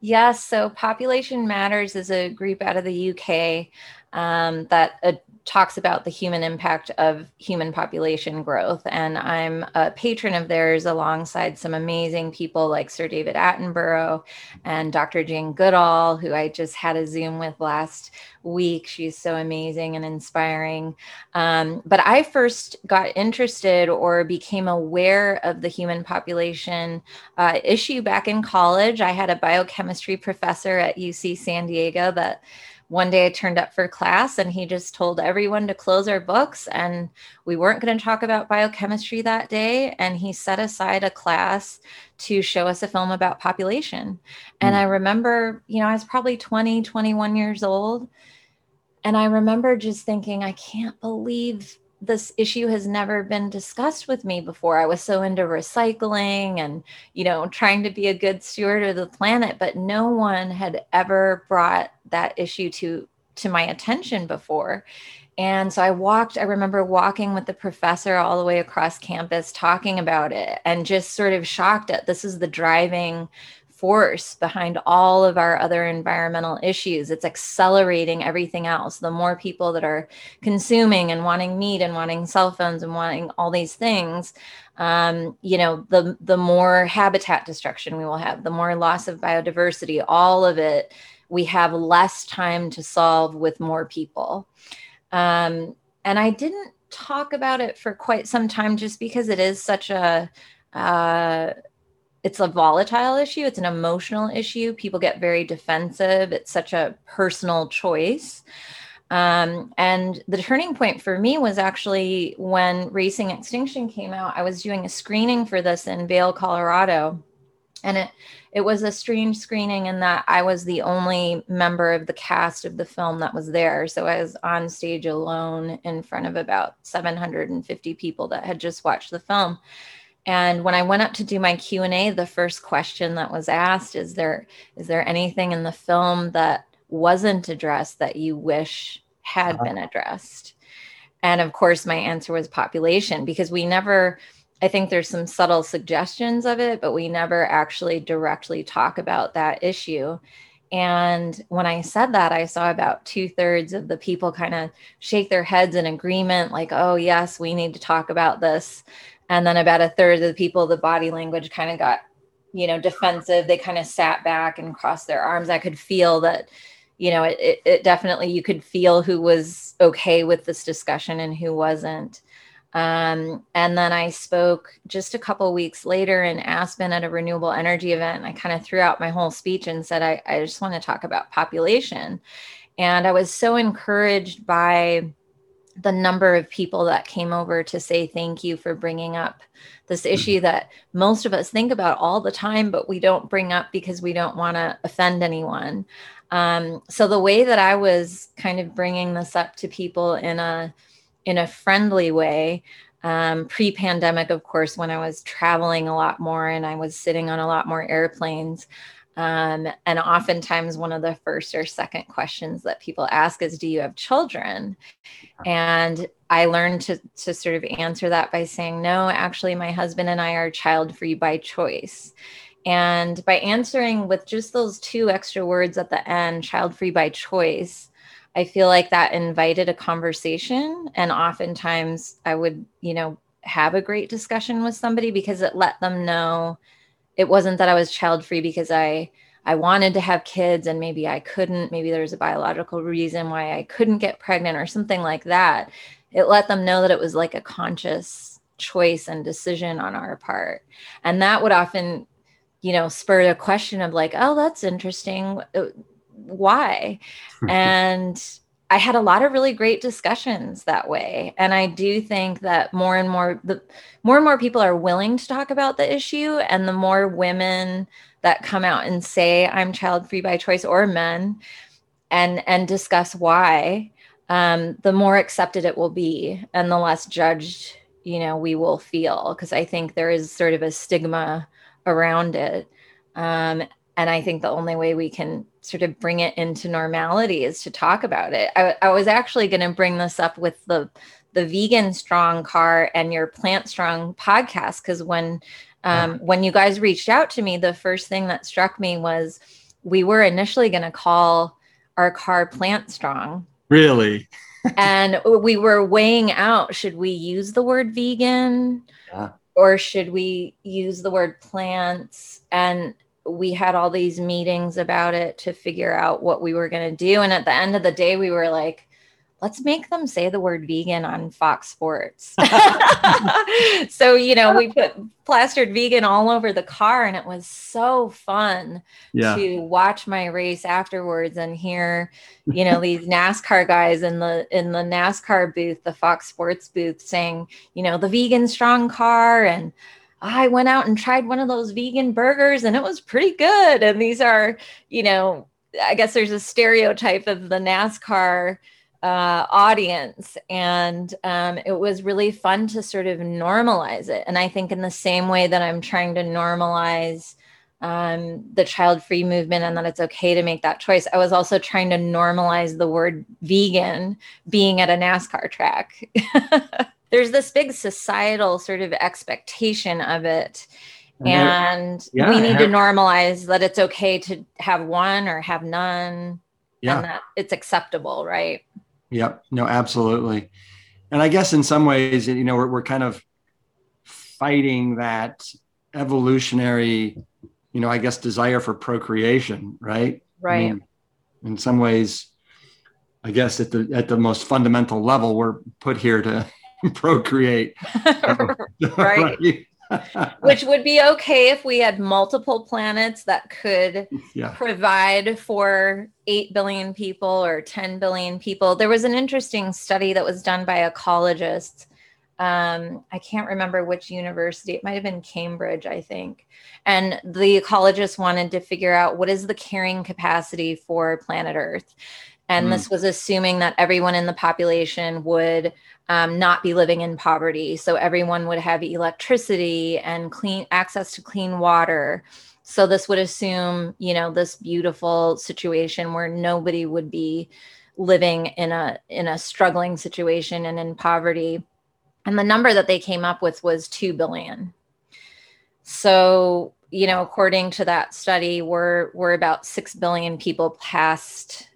Yes. So Population Matters is a group out of the UK um, that uh, talks about the human impact of human population growth. And I'm a patron of theirs alongside some amazing people like Sir David Attenborough and Dr. Jane Goodall, who I just had a Zoom with last week. She's so amazing and inspiring. Um, but I first got interested or became aware of the human population uh, issue back in college. I had a biochemistry professor at UC San Diego that one day I turned up for class and he just told everyone to close our books and we weren't going to talk about biochemistry that day. And he set aside a class to show us a film about population. And mm. I remember, you know, I was probably 20, 21 years old. And I remember just thinking, I can't believe this issue has never been discussed with me before. I was so into recycling and, you know, trying to be a good steward of the planet, but no one had ever brought that issue to to my attention before. And so I walked, I remember walking with the professor all the way across campus talking about it and just sort of shocked at this is the driving force behind all of our other environmental issues. It's accelerating everything else. The more people that are consuming and wanting meat and wanting cell phones and wanting all these things, um, you know, the the more habitat destruction we will have, the more loss of biodiversity. All of it, we have less time to solve with more people. Um, and I didn't talk about it for quite some time, just because it is such a uh, it's a volatile issue it's an emotional issue people get very defensive it's such a personal choice. Um, and the turning point for me was actually when racing extinction came out i was doing a screening for this in vail colorado. And it it was a strange screening in that i was the only member of the cast of the film that was there. So i was on stage alone in front of about 750 people that had just watched the film and when i went up to do my q&a the first question that was asked is there is there anything in the film that wasn't addressed that you wish had uh-huh. been addressed? And of course my answer was population because we never i think there's some subtle suggestions of it but we never actually directly talk about that issue. And when I said that, I saw about two thirds of the people kind of shake their heads in agreement, like, oh, yes, we need to talk about this and then about a third of the people the body language kind of got you know defensive. They kind of sat back and crossed their arms. I could feel that you know it, it, it, definitely you could feel who was okay with this discussion and who wasn't. Um, and then i spoke just a couple weeks later in aspen at a renewable energy event. I kind of threw out my whole speech and said I, I just want to talk about population. And i was so encouraged by the number of people that came over to say thank you for bringing up this mm-hmm. issue that most of us think about all the time, but we don't bring up because we don't want to offend anyone. Um, so the way that I was kind of bringing this up to people in a in a friendly way, um, pre-pandemic, of course, when I was traveling a lot more and I was sitting on a lot more airplanes. Um, and oftentimes, one of the first or second questions that people ask is, Do you have children? And I learned to, to sort of answer that by saying, No, actually, my husband and I are child free by choice. And by answering with just those two extra words at the end, child free by choice, I feel like that invited a conversation. And oftentimes I would, you know, have a great discussion with somebody because it let them know it wasn't that I was child free because I I wanted to have kids and maybe I couldn't, maybe there was a biological reason why I couldn't get pregnant or something like that. It let them know that it was like a conscious choice and decision on our part. And that would often, you know, spur a question of like, oh, that's interesting. Why? [LAUGHS] and I had a lot of really great discussions that way. And I do think that more and more the more and more people are willing to talk about the issue and the more women that come out and say I'm child free by choice or men and and discuss why um, the more accepted it will be and the less judged you know we will feel because I think there is sort of a stigma around it um, and I think the only way we can sort of bring it into normality is to talk about it. I, I was actually going to bring this up with the the vegan strong car and your plant strong podcast because when um, when you guys reached out to me, the first thing that struck me was we were initially going to call our car plant strong. Really? [LAUGHS] and we were weighing out should we use the word vegan yeah. or should we use the word plants and we had all these meetings about it to figure out what we were going to do. And at the end of the day, we were like, let's make them say the word vegan on Fox Sports. [LAUGHS] so, you know, we put plastered vegan all over the car and it was so fun yeah. to watch my race afterwards and hear, you know, these NASCAR guys in the in the NASCAR booth, the Fox Sports booth saying, you know, the vegan strong car and I went out and tried one of those vegan burgers and it was pretty good. And these are, you know, I guess there's a stereotype of the NASCAR uh, audience. And um, it was really fun to sort of normalize it. And I think, in the same way that I'm trying to normalize um, the child free movement and that it's okay to make that choice. I was also trying to normalize the word vegan being at a NASCAR track. [LAUGHS] There's this big societal sort of expectation of it. And yeah, we need to normalize that it's okay to have one or have none. Yeah. And that it's acceptable, right? Yep. No, absolutely. And I guess in some ways, you know, we're, we're kind of fighting that evolutionary you know, I guess desire for procreation, right? Right. I mean, in some ways, I guess at the at the most fundamental level, we're put here to [LAUGHS] procreate. [LAUGHS] [LAUGHS] right. Which would be okay if we had multiple planets that could yeah. provide for 8 billion people or 10 billion people. There was an interesting study that was done by ecologists um, I can't remember which university, it might have been Cambridge, I think. And the ecologists wanted to figure out what is the carrying capacity for planet Earth. And mm. this was assuming that everyone in the population would um, not be living in poverty. So everyone would have electricity and clean access to clean water. So this would assume, you know, this beautiful situation where nobody would be living in a in a struggling situation and in poverty and the number that they came up with was 2 billion so you know according to that study we're we're about 6 billion people past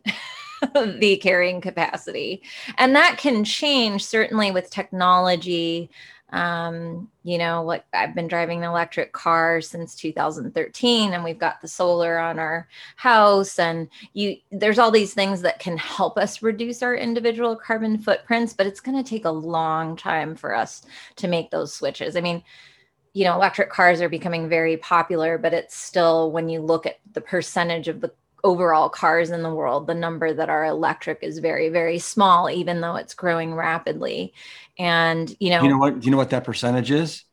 [LAUGHS] the carrying capacity and that can change certainly with technology um, you know, like I've been driving an electric car since 2013 and we've got the solar on our house and you there's all these things that can help us reduce our individual carbon footprints, but it's going to take a long time for us to make those switches. I mean, you know, electric cars are becoming very popular, but it's still when you look at the percentage of the overall cars in the world, the number that are electric is very, very small, even though it's growing rapidly. And you know, you know what? Do you know what that percentage is?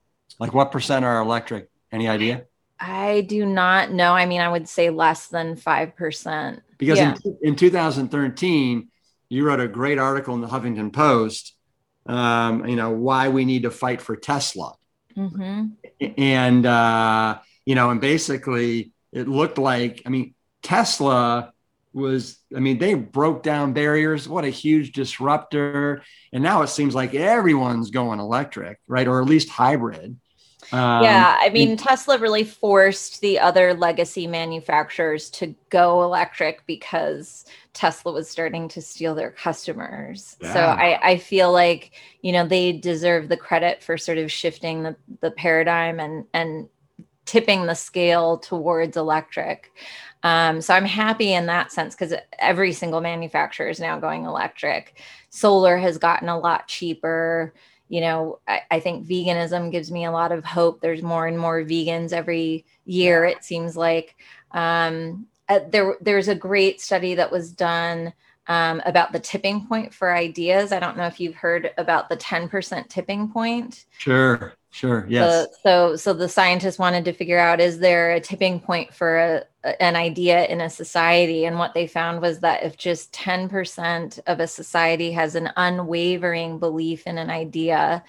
Like, what percent are electric? Any idea? I do not know. I mean, I would say less than five percent. Because yeah. in, in 2013, you wrote a great article in the Huffington Post. Um, you know why we need to fight for Tesla, mm-hmm. and uh, you know, and basically, it looked like. I mean, Tesla was, I mean, they broke down barriers. What a huge disruptor. And now it seems like everyone's going electric, right? Or at least hybrid. Um, yeah, I mean, Tesla really forced the other legacy manufacturers to go electric because Tesla was starting to steal their customers. Yeah. So I, I feel like you know they deserve the credit for sort of shifting the, the paradigm and and tipping the scale towards electric. Um, so I'm happy in that sense because every single manufacturer is now going electric. Solar has gotten a lot cheaper. You know, I, I, think veganism gives me a lot of hope. There's more and more vegans every year, it seems like. Um, uh, there, there's a great study that was done um, about the tipping point for ideas. I don't know if you've heard about the 10% tipping point. Sure. Sure. Yes. So, so, so the scientists wanted to figure out is there a tipping point for a, an idea in a society? And what they found was that if just 10% of a society has an unwavering belief in an idea,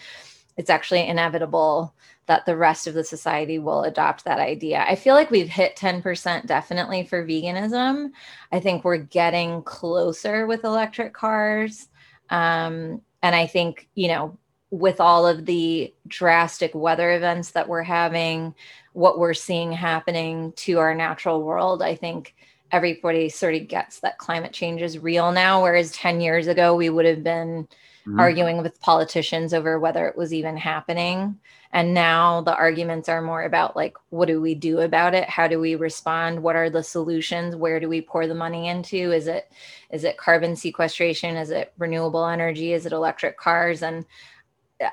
it's actually inevitable that the rest of the society will adopt that idea. I feel like we've hit 10% definitely for veganism. I think we're getting closer with electric cars. Um, and I think, you know, with all of the drastic weather events that we're having, what we're seeing happening to our natural world, I think everybody sort of gets that climate change is real now. Whereas 10 years ago, we would have been mm-hmm. arguing with politicians over whether it was even happening. And now the arguments are more about like, what do we do about it? How do we respond? What are the solutions? Where do we pour the money into? Is it is it carbon sequestration? Is it renewable energy? Is it electric cars? And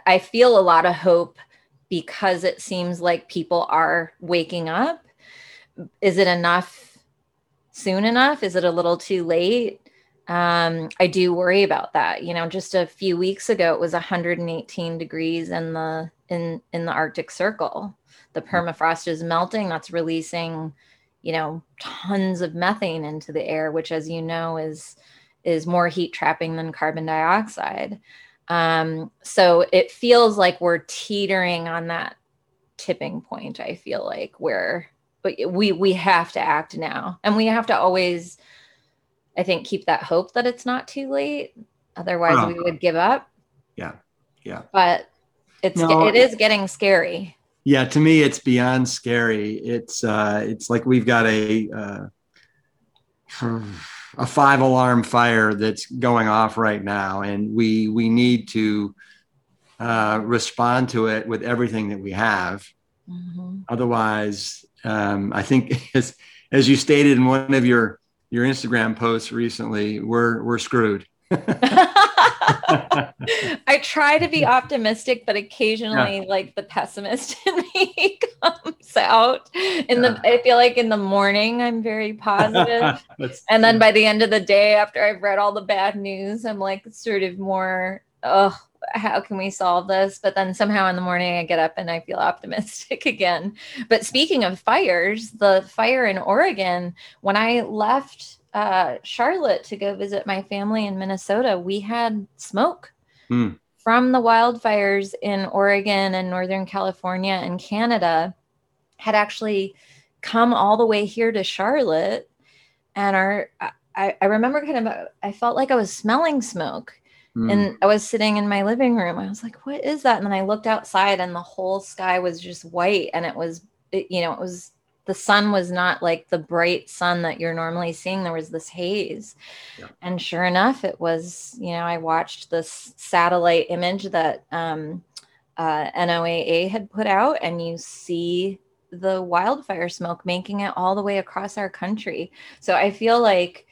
I feel a lot of hope because it seems like people are waking up. Is it enough soon enough? Is it a little too late? Um, I do worry about that. You know, just a few weeks ago, it was 118 degrees in the in in the Arctic Circle. The permafrost is melting. That's releasing, you know, tons of methane into the air, which, as you know, is is more heat trapping than carbon dioxide. Um, so it feels like we're teetering on that tipping point. I feel like where but we we have to act now. And we have to always i think keep that hope that it's not too late. Otherwise oh. we would give up. Yeah. Yeah. But it's no, it is getting scary. Yeah to me it's beyond scary. It's uh it's like we've got a uh a five alarm fire that's going off right now and we we need to uh, respond to it with everything that we have mm-hmm. otherwise um, I think [LAUGHS] as as you stated in one of your your Instagram posts recently, we're we're screwed. [LAUGHS] [LAUGHS] I try to be [LAUGHS] optimistic, but occasionally, yeah. like the pessimist [LAUGHS] in me comes out. In the, I feel like in the morning I'm very positive, [LAUGHS] and then by the end of the day, after I've read all the bad news, I'm like sort of more, oh, how can we solve this? But then somehow in the morning I get up and I feel optimistic again. But speaking of fires, the fire in Oregon, when I left uh, Charlotte to go visit my family in Minnesota, we had smoke mm. from the wildfires in Oregon and Northern California and Canada had actually come all the way here to Charlotte. And our, I, I remember kind of, I felt like I was smelling smoke Mm. And I was sitting in my living room. I was like, what is that? And then I looked outside and the whole sky was just white. And it was, it, you know, it was, the sun was not like the bright sun that you're normally seeing. There was this haze. Yeah. And sure enough, it was, you know, I watched this satellite image that um, uh, NOAA had put out, and you see the wildfire smoke making it all the way across our country. So I feel like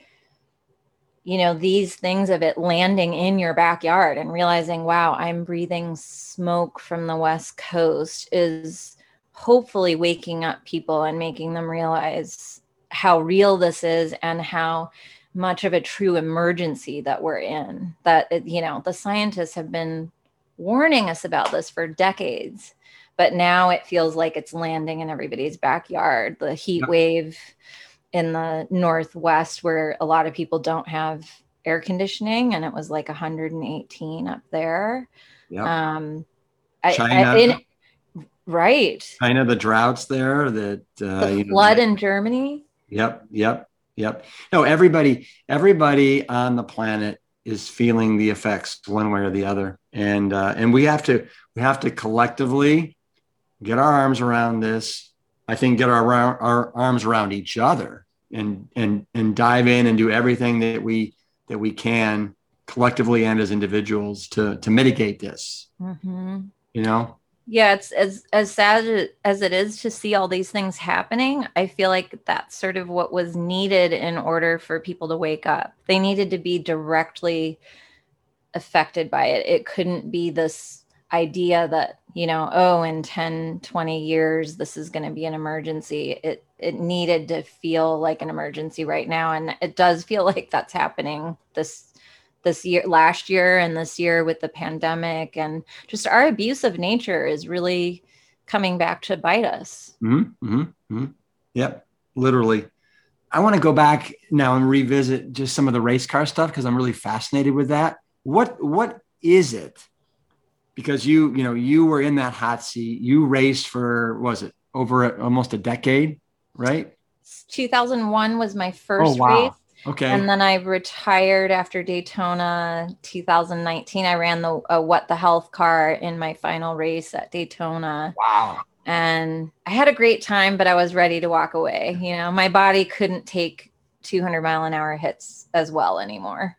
you know these things of it landing in your backyard and realizing wow i'm breathing smoke from the west coast is hopefully waking up people and making them realize how real this is and how much of a true emergency that we're in that you know the scientists have been warning us about this for decades but now it feels like it's landing in everybody's backyard. The heat wave in the northwest where a lot of people don't have air conditioning and it was like 118 up there. Yeah um China. I, I, in, right kind of the droughts there that uh, the flood know, in Germany yep yep yep no everybody everybody on the planet is feeling the effects one way or the other and uh, and we have to we have to collectively get our arms around this I think get our, our arms around each other and and and dive in and do everything that we that we can collectively and as individuals to to mitigate this. Mm-hmm. You know. Yeah, it's as as sad as it is to see all these things happening. I feel like that's sort of what was needed in order for people to wake up. They needed to be directly affected by it. It couldn't be this idea that you know oh in 10 20 years this is going to be an emergency it it needed to feel like an emergency right now and it does feel [LAUGHS] like that's happening this this year last year and this year with the pandemic and just our abuse of nature is really coming back to bite us. Mm-hmm, mm-hmm, mm-hmm. yep literally. I want to go back now and revisit just some of the race car stuff because i'm really fascinated with that. What what is it? Because you you know you were in that hot seat. You raced for was it over a, almost a decade right? 2001 was my first oh, wow. race okay. And then i retired after daytona 2019 i ran the uh, what the health car in my final race at daytona. Wow. And i had a great time but i was ready to walk away. You know my body couldn't take 200 mile an hour hits as well anymore.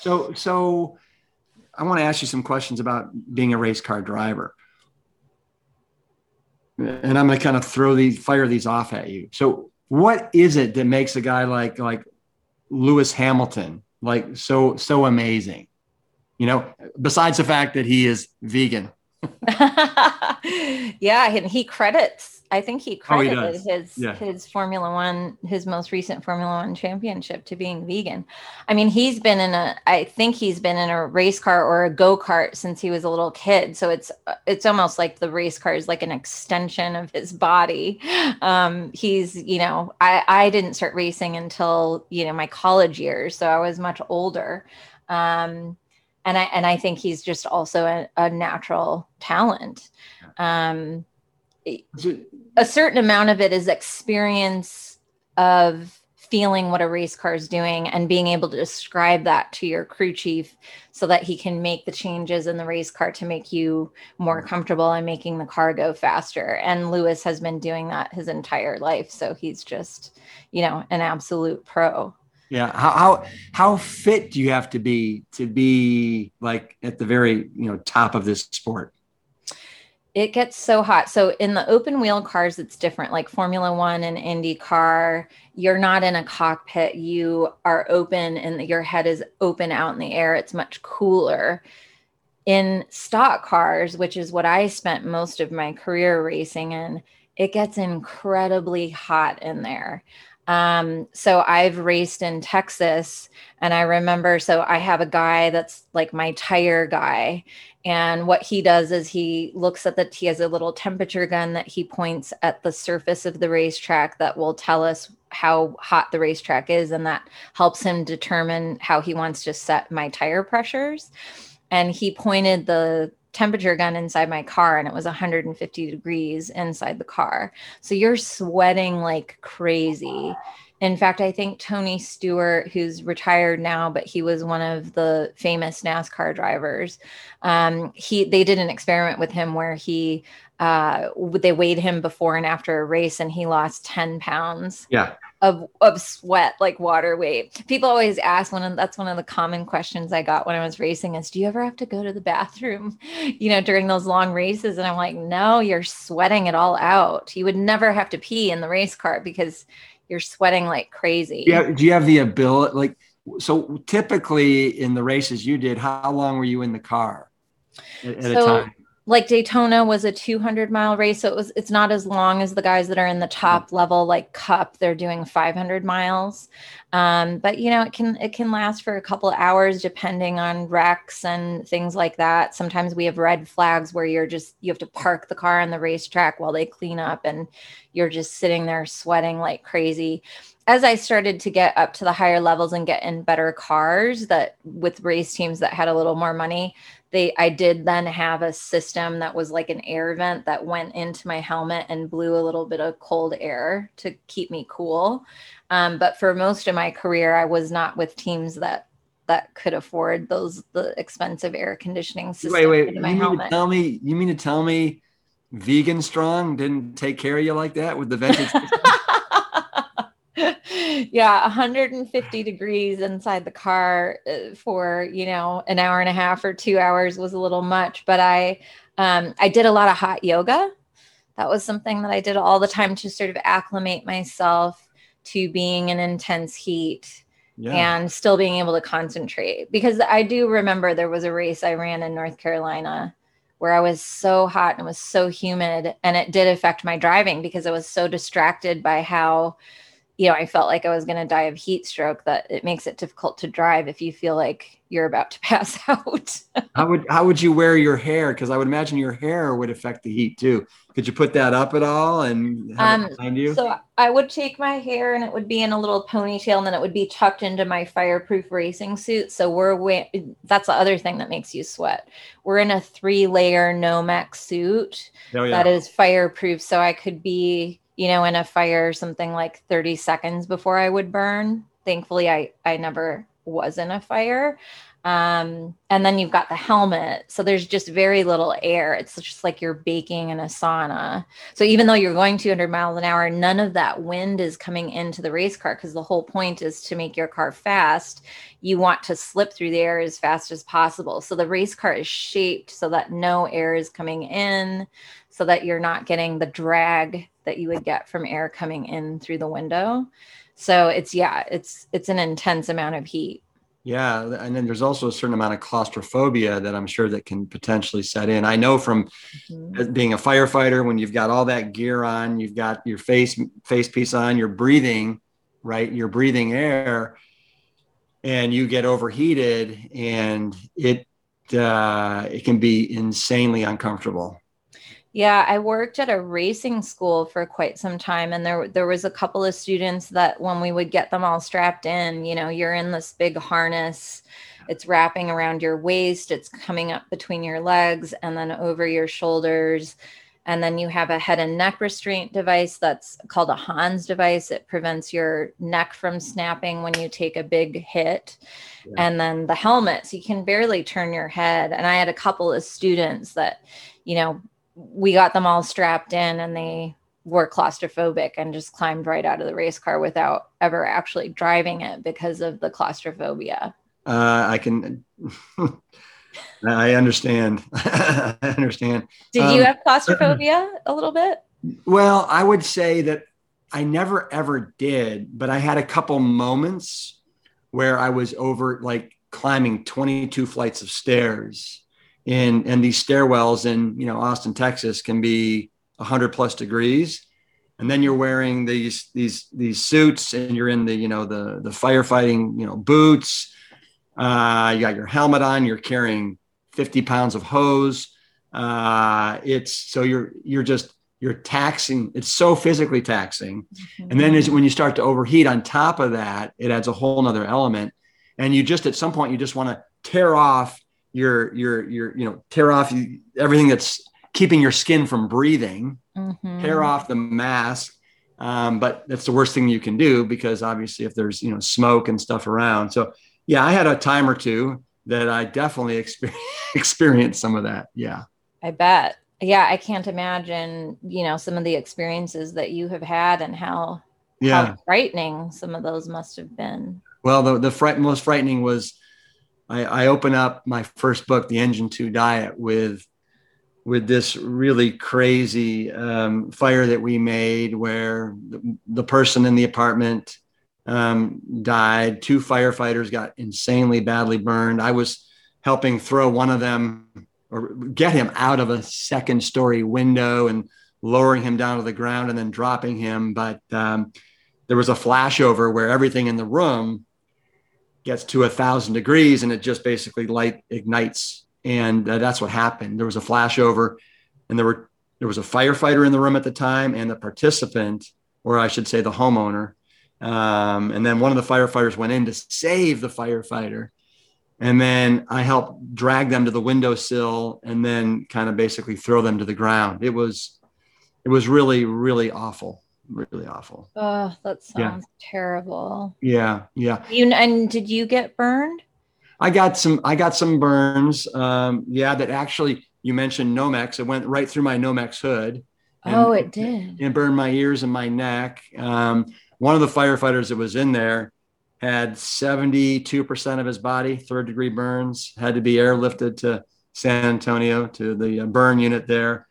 So so I want to ask you some questions about being a race car driver. And I'm going to kind of throw these, fire these off at you. So, what is it that makes a guy like like Lewis Hamilton like so so amazing? You know, besides the fact that he is vegan. [LAUGHS] yeah, and he credits I think he credited oh, he his yeah. his Formula One, his most recent Formula One championship to being vegan. I mean, he's been in a I think he's been in a race car or a go-kart since he was a little kid. So it's it's almost like the race car is like an extension of his body. Um, he's, you know, I, I didn't start racing until, you know, my college years. So I was much older. Um, and I and I think he's just also a, a natural talent. Um, a certain amount of it is experience of feeling what a race car is doing and being able to describe that to your crew chief so that he can make the changes in the race car to make you more comfortable and making the car go faster. And Lewis has been doing that his entire life. So he's just, you know, an absolute pro. Yeah. How, how, how fit do you have to be to be like at the very, you know, top of this sport? It gets so hot. So in the open wheel cars, it's different. Like Formula One and IndyCar, you're not in a cockpit. You are open, and your head is open out in the air. It's much cooler. In stock cars, which is what I spent most of my career racing in, it gets incredibly hot in there. Um, so I've raced in Texas, and I remember. So I have a guy that's like my tire guy, and what he does is he looks at the, he has a little temperature gun that he points at the surface of the racetrack that will tell us how hot the racetrack is. And that helps him determine how he wants to set my tire pressures. And he pointed the temperature gun inside my car and it was 150 degrees inside the car. So you're sweating like crazy in fact, I think Tony Stewart, who's retired now, but he was one of the famous NASCAR drivers. Um, he they did an experiment with him where he uh, they weighed him before and after a race, and he lost ten pounds. Yeah. Of, of sweat like water weight people always ask one of that's one of the common questions i got when i was racing is do you ever have to go to the bathroom [LAUGHS] you know during those long races and i'm like no you're sweating it all out you would never have to pee in the race car because you're sweating like crazy. Yeah. Do you have the ability? Like, so typically in the races you did, how long were you in the car at, at so, a time? Like Daytona was a 200 mile race. So it was, it's not as long as the guys that are in the top mm-hmm. level, like Cup, they're doing 500 miles. Um, but you know, it can, it can last for a couple hours depending on wrecks and things like that. Sometimes we have red flags where you're just, you have to park the car on the racetrack while they clean up and you're just sitting there sweating like crazy as I started to get up to the higher levels and get in better cars that with race teams that had a little more money, they I did then have a system that was like an air vent that went into my helmet and blew a little bit of cold air to keep me cool. Um, but for most of my career, I was not with teams that that could afford those the expensive air conditioning systems. Wait, wait, you mean helmet. to tell me you mean to tell me vegan strong didn't take care of you like that with the vented [LAUGHS] yeah 150 degrees inside the car uh, for you know an hour and a half or two hours was a little much but i um, i did a lot of hot yoga that was something that i did all the time to sort of acclimate myself to being in intense heat yeah. and still being able to concentrate because i do remember there was a race i ran in north carolina where I was so hot and it was so humid and it did affect my driving because I was so distracted by how you know, I felt like I was going to die of heat stroke that it makes it difficult to drive if you feel like you're about to [LAUGHS] pass out. how would how would you wear your hair? Because I would imagine your hair would affect the heat too. Could you put that up at all and have um, it behind you? So I would take my hair and it would be in a little ponytail and then it would be tucked into my fireproof racing suit. So we're that's the other thing that makes you sweat. We're in a three layer Nomex suit oh, yeah. that is fireproof. So I could be you know, in a fire something like 30 seconds before I would burn. Thankfully, I, I never was in a fire. Um, and then you've got the helmet. So there's just very little air. It's just like you're baking in a sauna. So even though you're going 200 miles an hour, none of that wind is coming into the race car because the whole point is to make your car fast. You want to slip through the air as fast as possible. So the race car is shaped so that no air is coming in, so that you're not getting the drag that you would get from air coming in through the window. So it's yeah, it's it's an intense amount of heat. Yeah, and then there's also a certain amount of claustrophobia that I'm sure that can potentially set in. I know from mm-hmm. being a firefighter when you've got all that gear on, you've got your face face piece on, you're breathing, right? You're breathing air and you get overheated and it uh, it can be insanely uncomfortable. Yeah, I worked at a racing school for quite some time and there there was a couple of students that when we would get them all strapped in, you know, you're in this big harness, it's wrapping around your waist, it's coming up between your legs and then over your shoulders And then you have a head and neck restraint device that's called a Hans device. It prevents your neck from snapping when you take a big hit. Yeah. And then the helmet, so you can barely turn your head. And I had a couple of students that, you know, we got them all strapped in and they were claustrophobic and just climbed right out of the race car without ever actually driving it because of the claustrophobia. Uh, I can. [LAUGHS] I understand. [LAUGHS] I understand. Did um, you have claustrophobia a little bit? Well, I would say that I never ever did, but I had a couple moments where I was over like climbing 22 flights of stairs in and these stairwells in, you know, Austin, Texas can be 100 plus degrees. And then you're wearing these these these suits and you're in the you know the the firefighting you know boots. Uh, you got your helmet on you're carrying 50 pounds of hose. Uh, it's so you're you're just you're taxing. It's so physically taxing. Mm-hmm. and then as, when you start to overheat on top of that it adds a whole nother element. And you just at some point you just want to tear off your your your you know tear off everything that's keeping your skin from breathing, mm-hmm. tear off the mask. Um, but that's the worst thing you can do because obviously if there's you know smoke and stuff around. So yeah, I had a time or two that I definitely experienced [LAUGHS] experienced some of that. Yeah. I bet. Yeah, I can't imagine, you know, some of the experiences that you have had and how yeah how frightening some of those must have been. Well, the the fright, most frightening was I, I open up my first book, The Engine Two Diet, with with this really crazy um, fire that we made where the, the person in the apartment um, died. Two firefighters got insanely badly burned. I was helping throw one of them or get him out of a second story window and lowering him down to the ground and then dropping him. But um, there was a flashover where everything in the room gets to a thousand degrees and it just basically light ignites and uh, that's what happened. There was a flashover, and there were there was a firefighter in the room at the time, and the participant, or I should say, the homeowner. Um, and then one of the firefighters went in to save the firefighter, and then I helped drag them to the windowsill, and then kind of basically throw them to the ground. It was it was really really awful really awful. Oh, that sounds yeah. terrible. Yeah, yeah. You and did you get burned? I got some I got some burns. Um, yeah, that actually you mentioned Nomex. It went right through my Nomex hood. And, oh, it did. And burned my ears and my neck. Um, one of the firefighters that was in there had 72% of his body, third degree burns, had to be airlifted to San Antonio to the uh, burn unit there.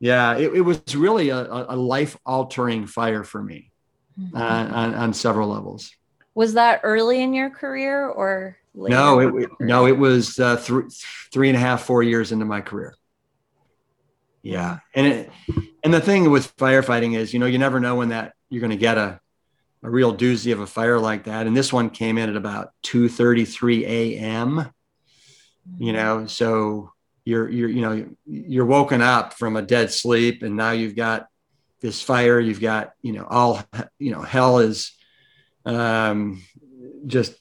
Yeah, it, it was really a, a life altering fire for me mm-hmm. uh, on, on several levels. Was that early in your career or? No, it, no, it was uh, three, three and a half, four years into my career. Yeah, and it, and the thing with firefighting is, you know, you never know when that you're going to get a a real doozy of a fire like that. And this one came in at about 2:33 a.m. You know, so you're you're you know you're woken up from a dead sleep, and now you've got this fire. You've got you know all you know hell is um, just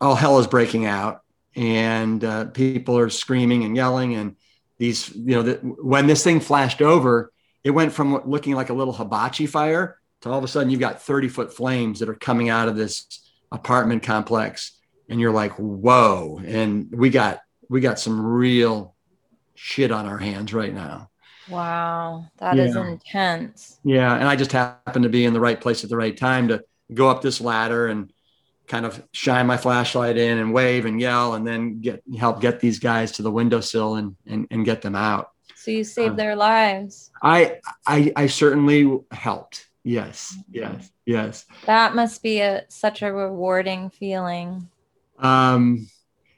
all hell is breaking out and uh, people are screaming and yelling and these you know the, when this thing flashed over it went from looking like a little hibachi fire to all of a sudden you've got 30 foot flames that are coming out of this apartment complex and you're like whoa and we got we got some real shit on our hands right now. Wow that yeah. is intense. Yeah and i just happened to be in the right place at the right time to go up this ladder and kind of shine my flashlight in and wave and yell and then get help get these guys to the windowsill and and, and get them out. So you saved uh, their lives. I, I i certainly helped. Yes yes yes. That must be a such a rewarding feeling. Um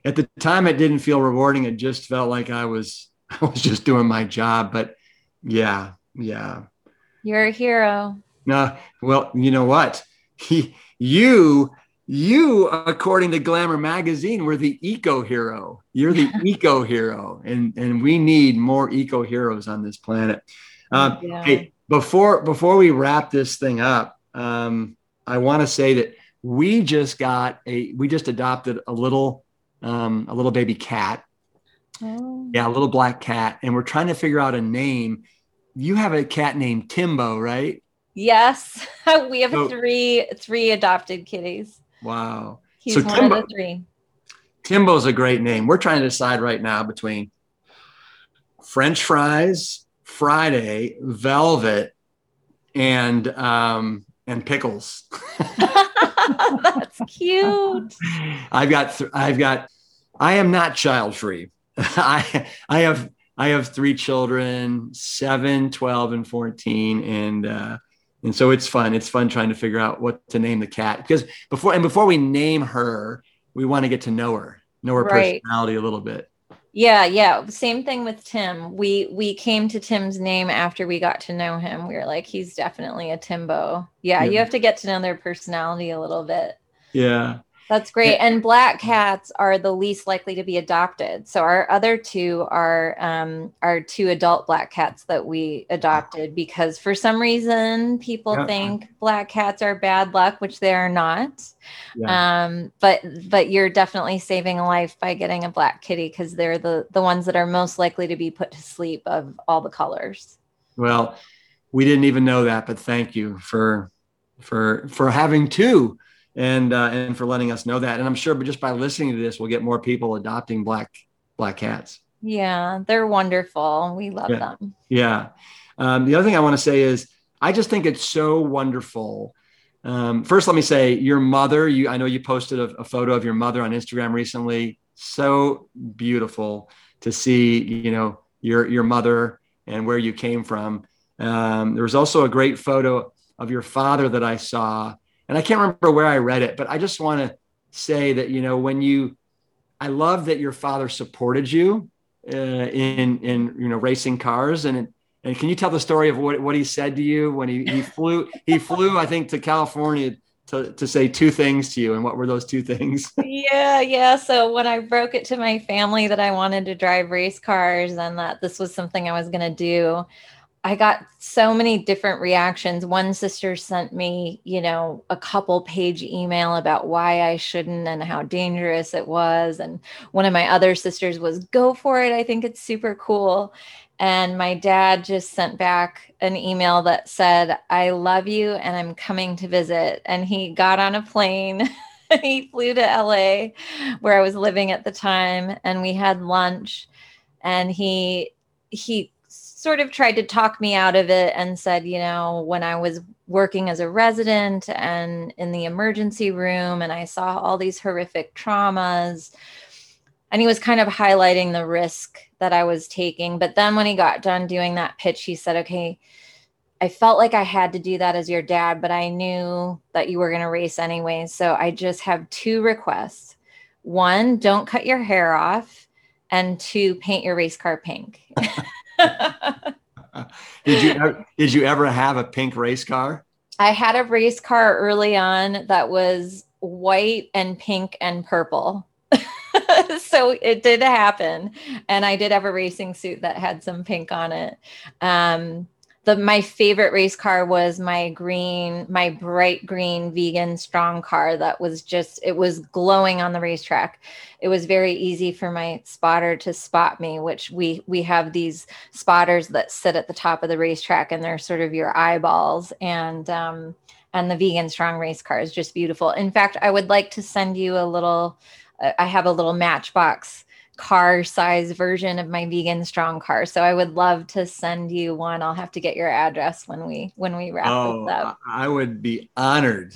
at the time it didn't feel rewarding it just felt like i was [LAUGHS] i was just doing my job but yeah yeah you're a hero no well you know what [LAUGHS] he, you you, according to Glamour magazine, were the eco hero. You're the [LAUGHS] eco hero, and and we need more eco heroes on this planet. Um, yeah. Hey, before before we wrap this thing up, um, I want to say that we just got a we just adopted a little um, a little baby cat. Oh. Yeah, a little black cat, and we're trying to figure out a name. you have a cat named Timbo, right? Yes, [LAUGHS] we have so, three three adopted kitties. Wow, he's so one Timbo, of the three. Timbo's a great name. We're trying to decide right now between French fries, Friday, Velvet, and um, and pickles. [LAUGHS] [LAUGHS] [LAUGHS] That's cute. I've got th- I've got I am not child free. [LAUGHS] I I have I have three children, 7, 12 and 14 and uh and so it's fun. It's fun trying to figure out what to name the cat because before and before we name her, we want to get to know her, know her right. personality a little bit. Yeah, yeah. Same thing with Tim. We we came to Tim's name after we got to know him. We were like, he's definitely a Timbo. Yeah, yeah. you have to get to know their personality a little bit. Yeah. That's great. And black cats are the least likely to be adopted. So our other two are um, are two adult black cats that we adopted because for some reason people yeah. think black cats are bad luck, which they are not. Yeah. Um, but but you're definitely saving a life by getting a black kitty because they're the the ones that are most likely to be put to sleep of all the colors. Well, we didn't even know that, but thank you for for for having two and uh, and for letting us know that. And I'm sure, but just by listening to this, we'll get more people adopting black black cats. Yeah, they're wonderful. We love yeah. them. Yeah. Um, the other thing I want to say is, I just think it's so wonderful. Um, first, let me say, your mother. You, I know you posted a, a photo of your mother on Instagram recently. So beautiful to see, you know, your your mother and where you came from. Um, there was also a great photo of your father that I saw and I can't remember where I read it, but I just want to say that, you know, when you, I love that your father supported you uh, in, in, you know, racing cars. And, and can you tell the story of what, what he said to you when he, he flew, he flew, I think to California to, to say two things to you. And what were those two things? [LAUGHS] yeah. Yeah. So when I broke it to my family that I wanted to drive race cars and that this was something I was going to do, I got so many different reactions. One sister sent me, you know, a couple page email about why I shouldn't and how dangerous it was. And one of my other sisters was, go for it. I think it's super cool. And my dad just sent back an email that said, I love you and I'm coming to visit. And he got on a plane. [LAUGHS] he flew to LA where I was living at the time and we had lunch and he he sort of tried to talk me out of it and said, you know, when I was working as a resident and in the emergency room and I saw all these horrific traumas, and he was kind of highlighting the risk that I was taking. But then when he got done doing that pitch, he said, okay, I felt like I had to do that as your dad, but I knew that you were going to race anyway. So I just have two requests. One, don't cut your hair off. And two, paint your race car pink. [LAUGHS] [LAUGHS] did you did you ever have a pink race car? I had a race car early on that was white and pink and purple. [LAUGHS] so it did happen and I did have a racing suit that had some pink on it. Um, the my favorite race car was my green my bright green vegan strong car that was just it was glowing on the racetrack. It was very easy for my spotter to spot me which we we have these spotters that sit at the top of the racetrack and they're sort of your eyeballs. And um and the vegan strong race car is just beautiful. In fact i would like to send you a little i have a little matchbox car size version of my vegan strong car. So I would love to send you one. I'll have to get your address when we when we wrap oh, this up. I would be honored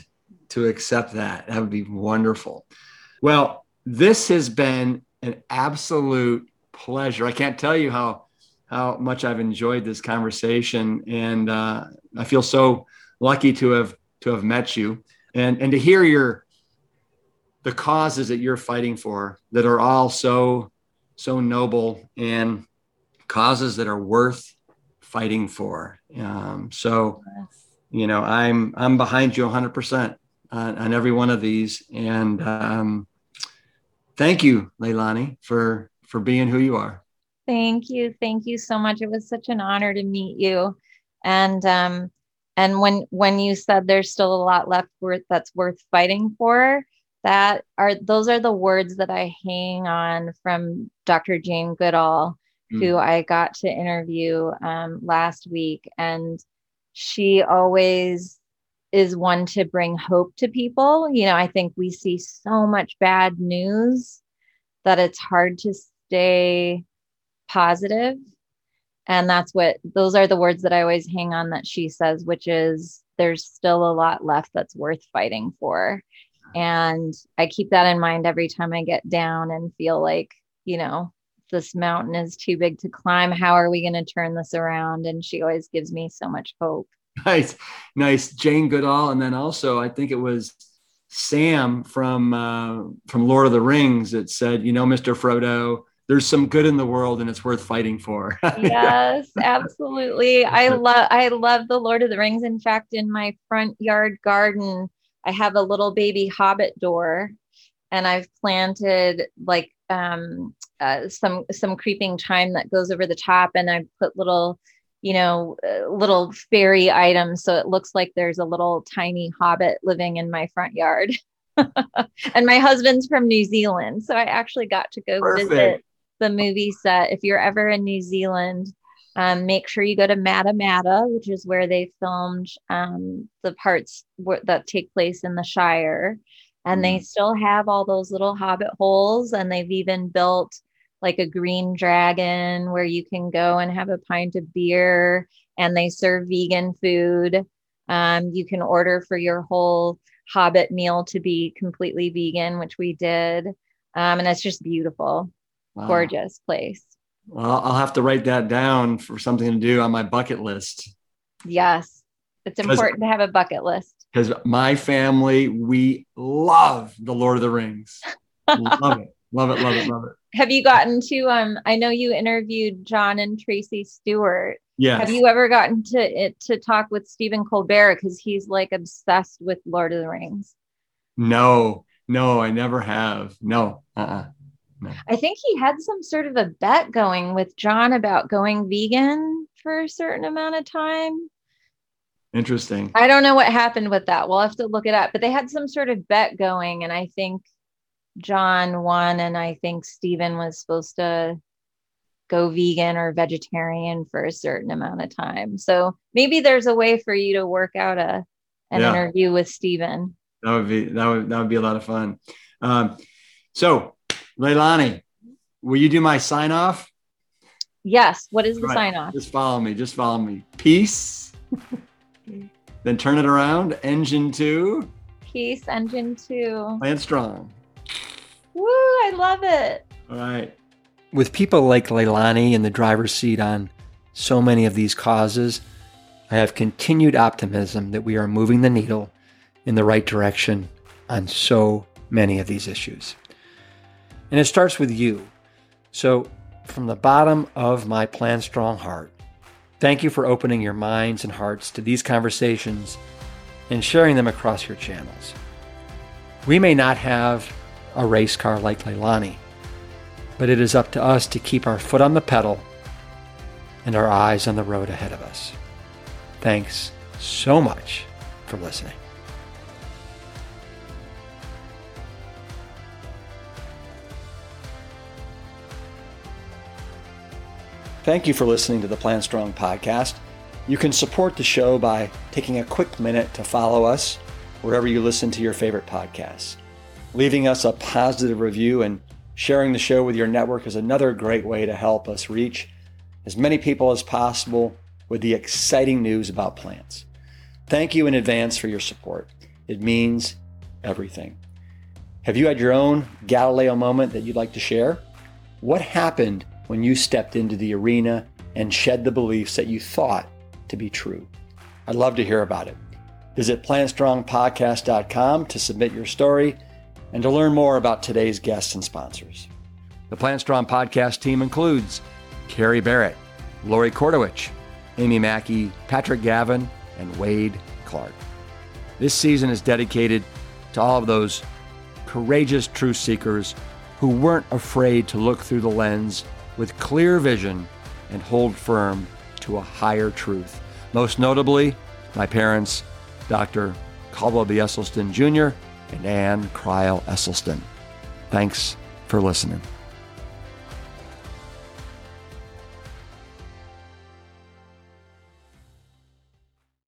to accept that. That would be wonderful. Well, this has been an absolute pleasure. I can't tell you how how much I've enjoyed this conversation, and uh, I feel so lucky to have to have met you and and to hear your the causes that you're fighting for that are all so so noble and causes that are worth fighting for. Um, so, you know, I'm I'm behind you 100% on, on every one of these, and um, thank you, Leilani, for for being who you are. Thank you, thank you so much. It was such an honor to meet you, and um, and when when you said there's still a lot left worth that's worth fighting for, that are those are the words that I hang on from Dr. Jane Goodall mm. who I got to interview um, last week. And she always is one to bring hope to people. You know, I think we see so much bad news that it's hard to stay positive. And that's what those are the words that I always hang on that she says, which is there's still a lot left that's worth fighting for. And I keep that in mind every time I get down and feel like, you know, this mountain is too big to climb. How are we going to turn this around? And she always gives me so much hope. Nice, nice. Jane Goodall, and then also I think it was Sam from uh, from Lord of the Rings that said, you know, Mister Frodo, there's some good in the world and it's worth fighting for. [LAUGHS] yes, absolutely. I [LAUGHS] love I love the Lord of the Rings. In fact, in my front yard garden, I have a little baby hobbit door and I've planted like um, uh, some some creeping thyme that goes over the top, and I put little, you know, uh, little fairy items, so it looks like there's a little tiny hobbit living in my front yard. [LAUGHS] and my husband's from New Zealand, so I actually got to go Perfect. visit the movie set. If you're ever in New Zealand, um, make sure you go to Matamata, which is where they filmed um, the parts w- that take place in the Shire. And they mm-hmm. still have all those little hobbit holes and they've even built like a green dragon where you can go and have a pint of beer and they serve vegan food. Um, you can order for your whole hobbit meal to be completely vegan which we did. Um, and it's just beautiful. Wow. gorgeous place well i'll have to write that down for something to do on my bucket list yes it's important to have a bucket list because my family we love the Lord of the Rings. [LAUGHS] love it, love it, love it, love it. Have you gotten to? Um, I know you interviewed Jon and Tracey Stewart. Yeah. Have you ever gotten to it to talk with Stephen Colbert because he's like obsessed with Lord of the Rings? No, no, I never have. No, uh-uh. No. I think he had some sort of a bet going with Jon about going vegan for a certain amount of time. Interesting. I don't know what happened with that. We'll have to look it up. But they had some sort of bet going, and I think Jon won, and I think Stephen was supposed to go vegan or vegetarian for a certain amount of time. So maybe there's a way for you to work out a an yeah. interview with Stephen. That would be that would that would be a lot of fun. Um, so Leilani, will you do my sign off? Yes. What is the right. sign off? Just follow me. Just follow me. Peace. [LAUGHS] Then turn it around. Engine two. Peace. Engine two. Plant strong. Woo! I love it. All right. With people like Leilani in the driver's seat on so many of these causes, I have continued optimism that we are moving the needle in the right direction on so many of these issues. And it starts with you. So, from the bottom of my Plant Strong heart, Thank you for opening your minds and hearts to these conversations and sharing them across your channels. We may not have a race car like Leilani, but it is up to us to keep our foot on the pedal and our eyes on the road ahead of us. Thanks so much for listening. Thank you for listening to the Plant Strong podcast. You can support the show by taking a quick minute to follow us wherever you listen to your favorite podcasts. Leaving us a positive review and sharing the show with your network is another great way to help us reach as many people as possible with the exciting news about plants. Thank you in advance for your support. It means everything. Have you had your own Galileo moment that you'd like to share? What happened when you stepped into the arena and shed the beliefs that you thought to be true. I'd love to hear about it. Visit plantstrongpodcast.com to submit your story and to learn more about today's guests and sponsors. The Plant Strong podcast team includes Carrie Barrett, Lori Kordowich, Amy Mackey, Patrick Gavin, and Wade Clark. This season is dedicated to all of those courageous truth seekers who weren't afraid to look through the lens with clear vision and hold firm to a higher truth. Most notably, my parents, Dr. Caldwell B. Esselstyn Jr. and Ann Crile Esselstyn. Thanks for listening.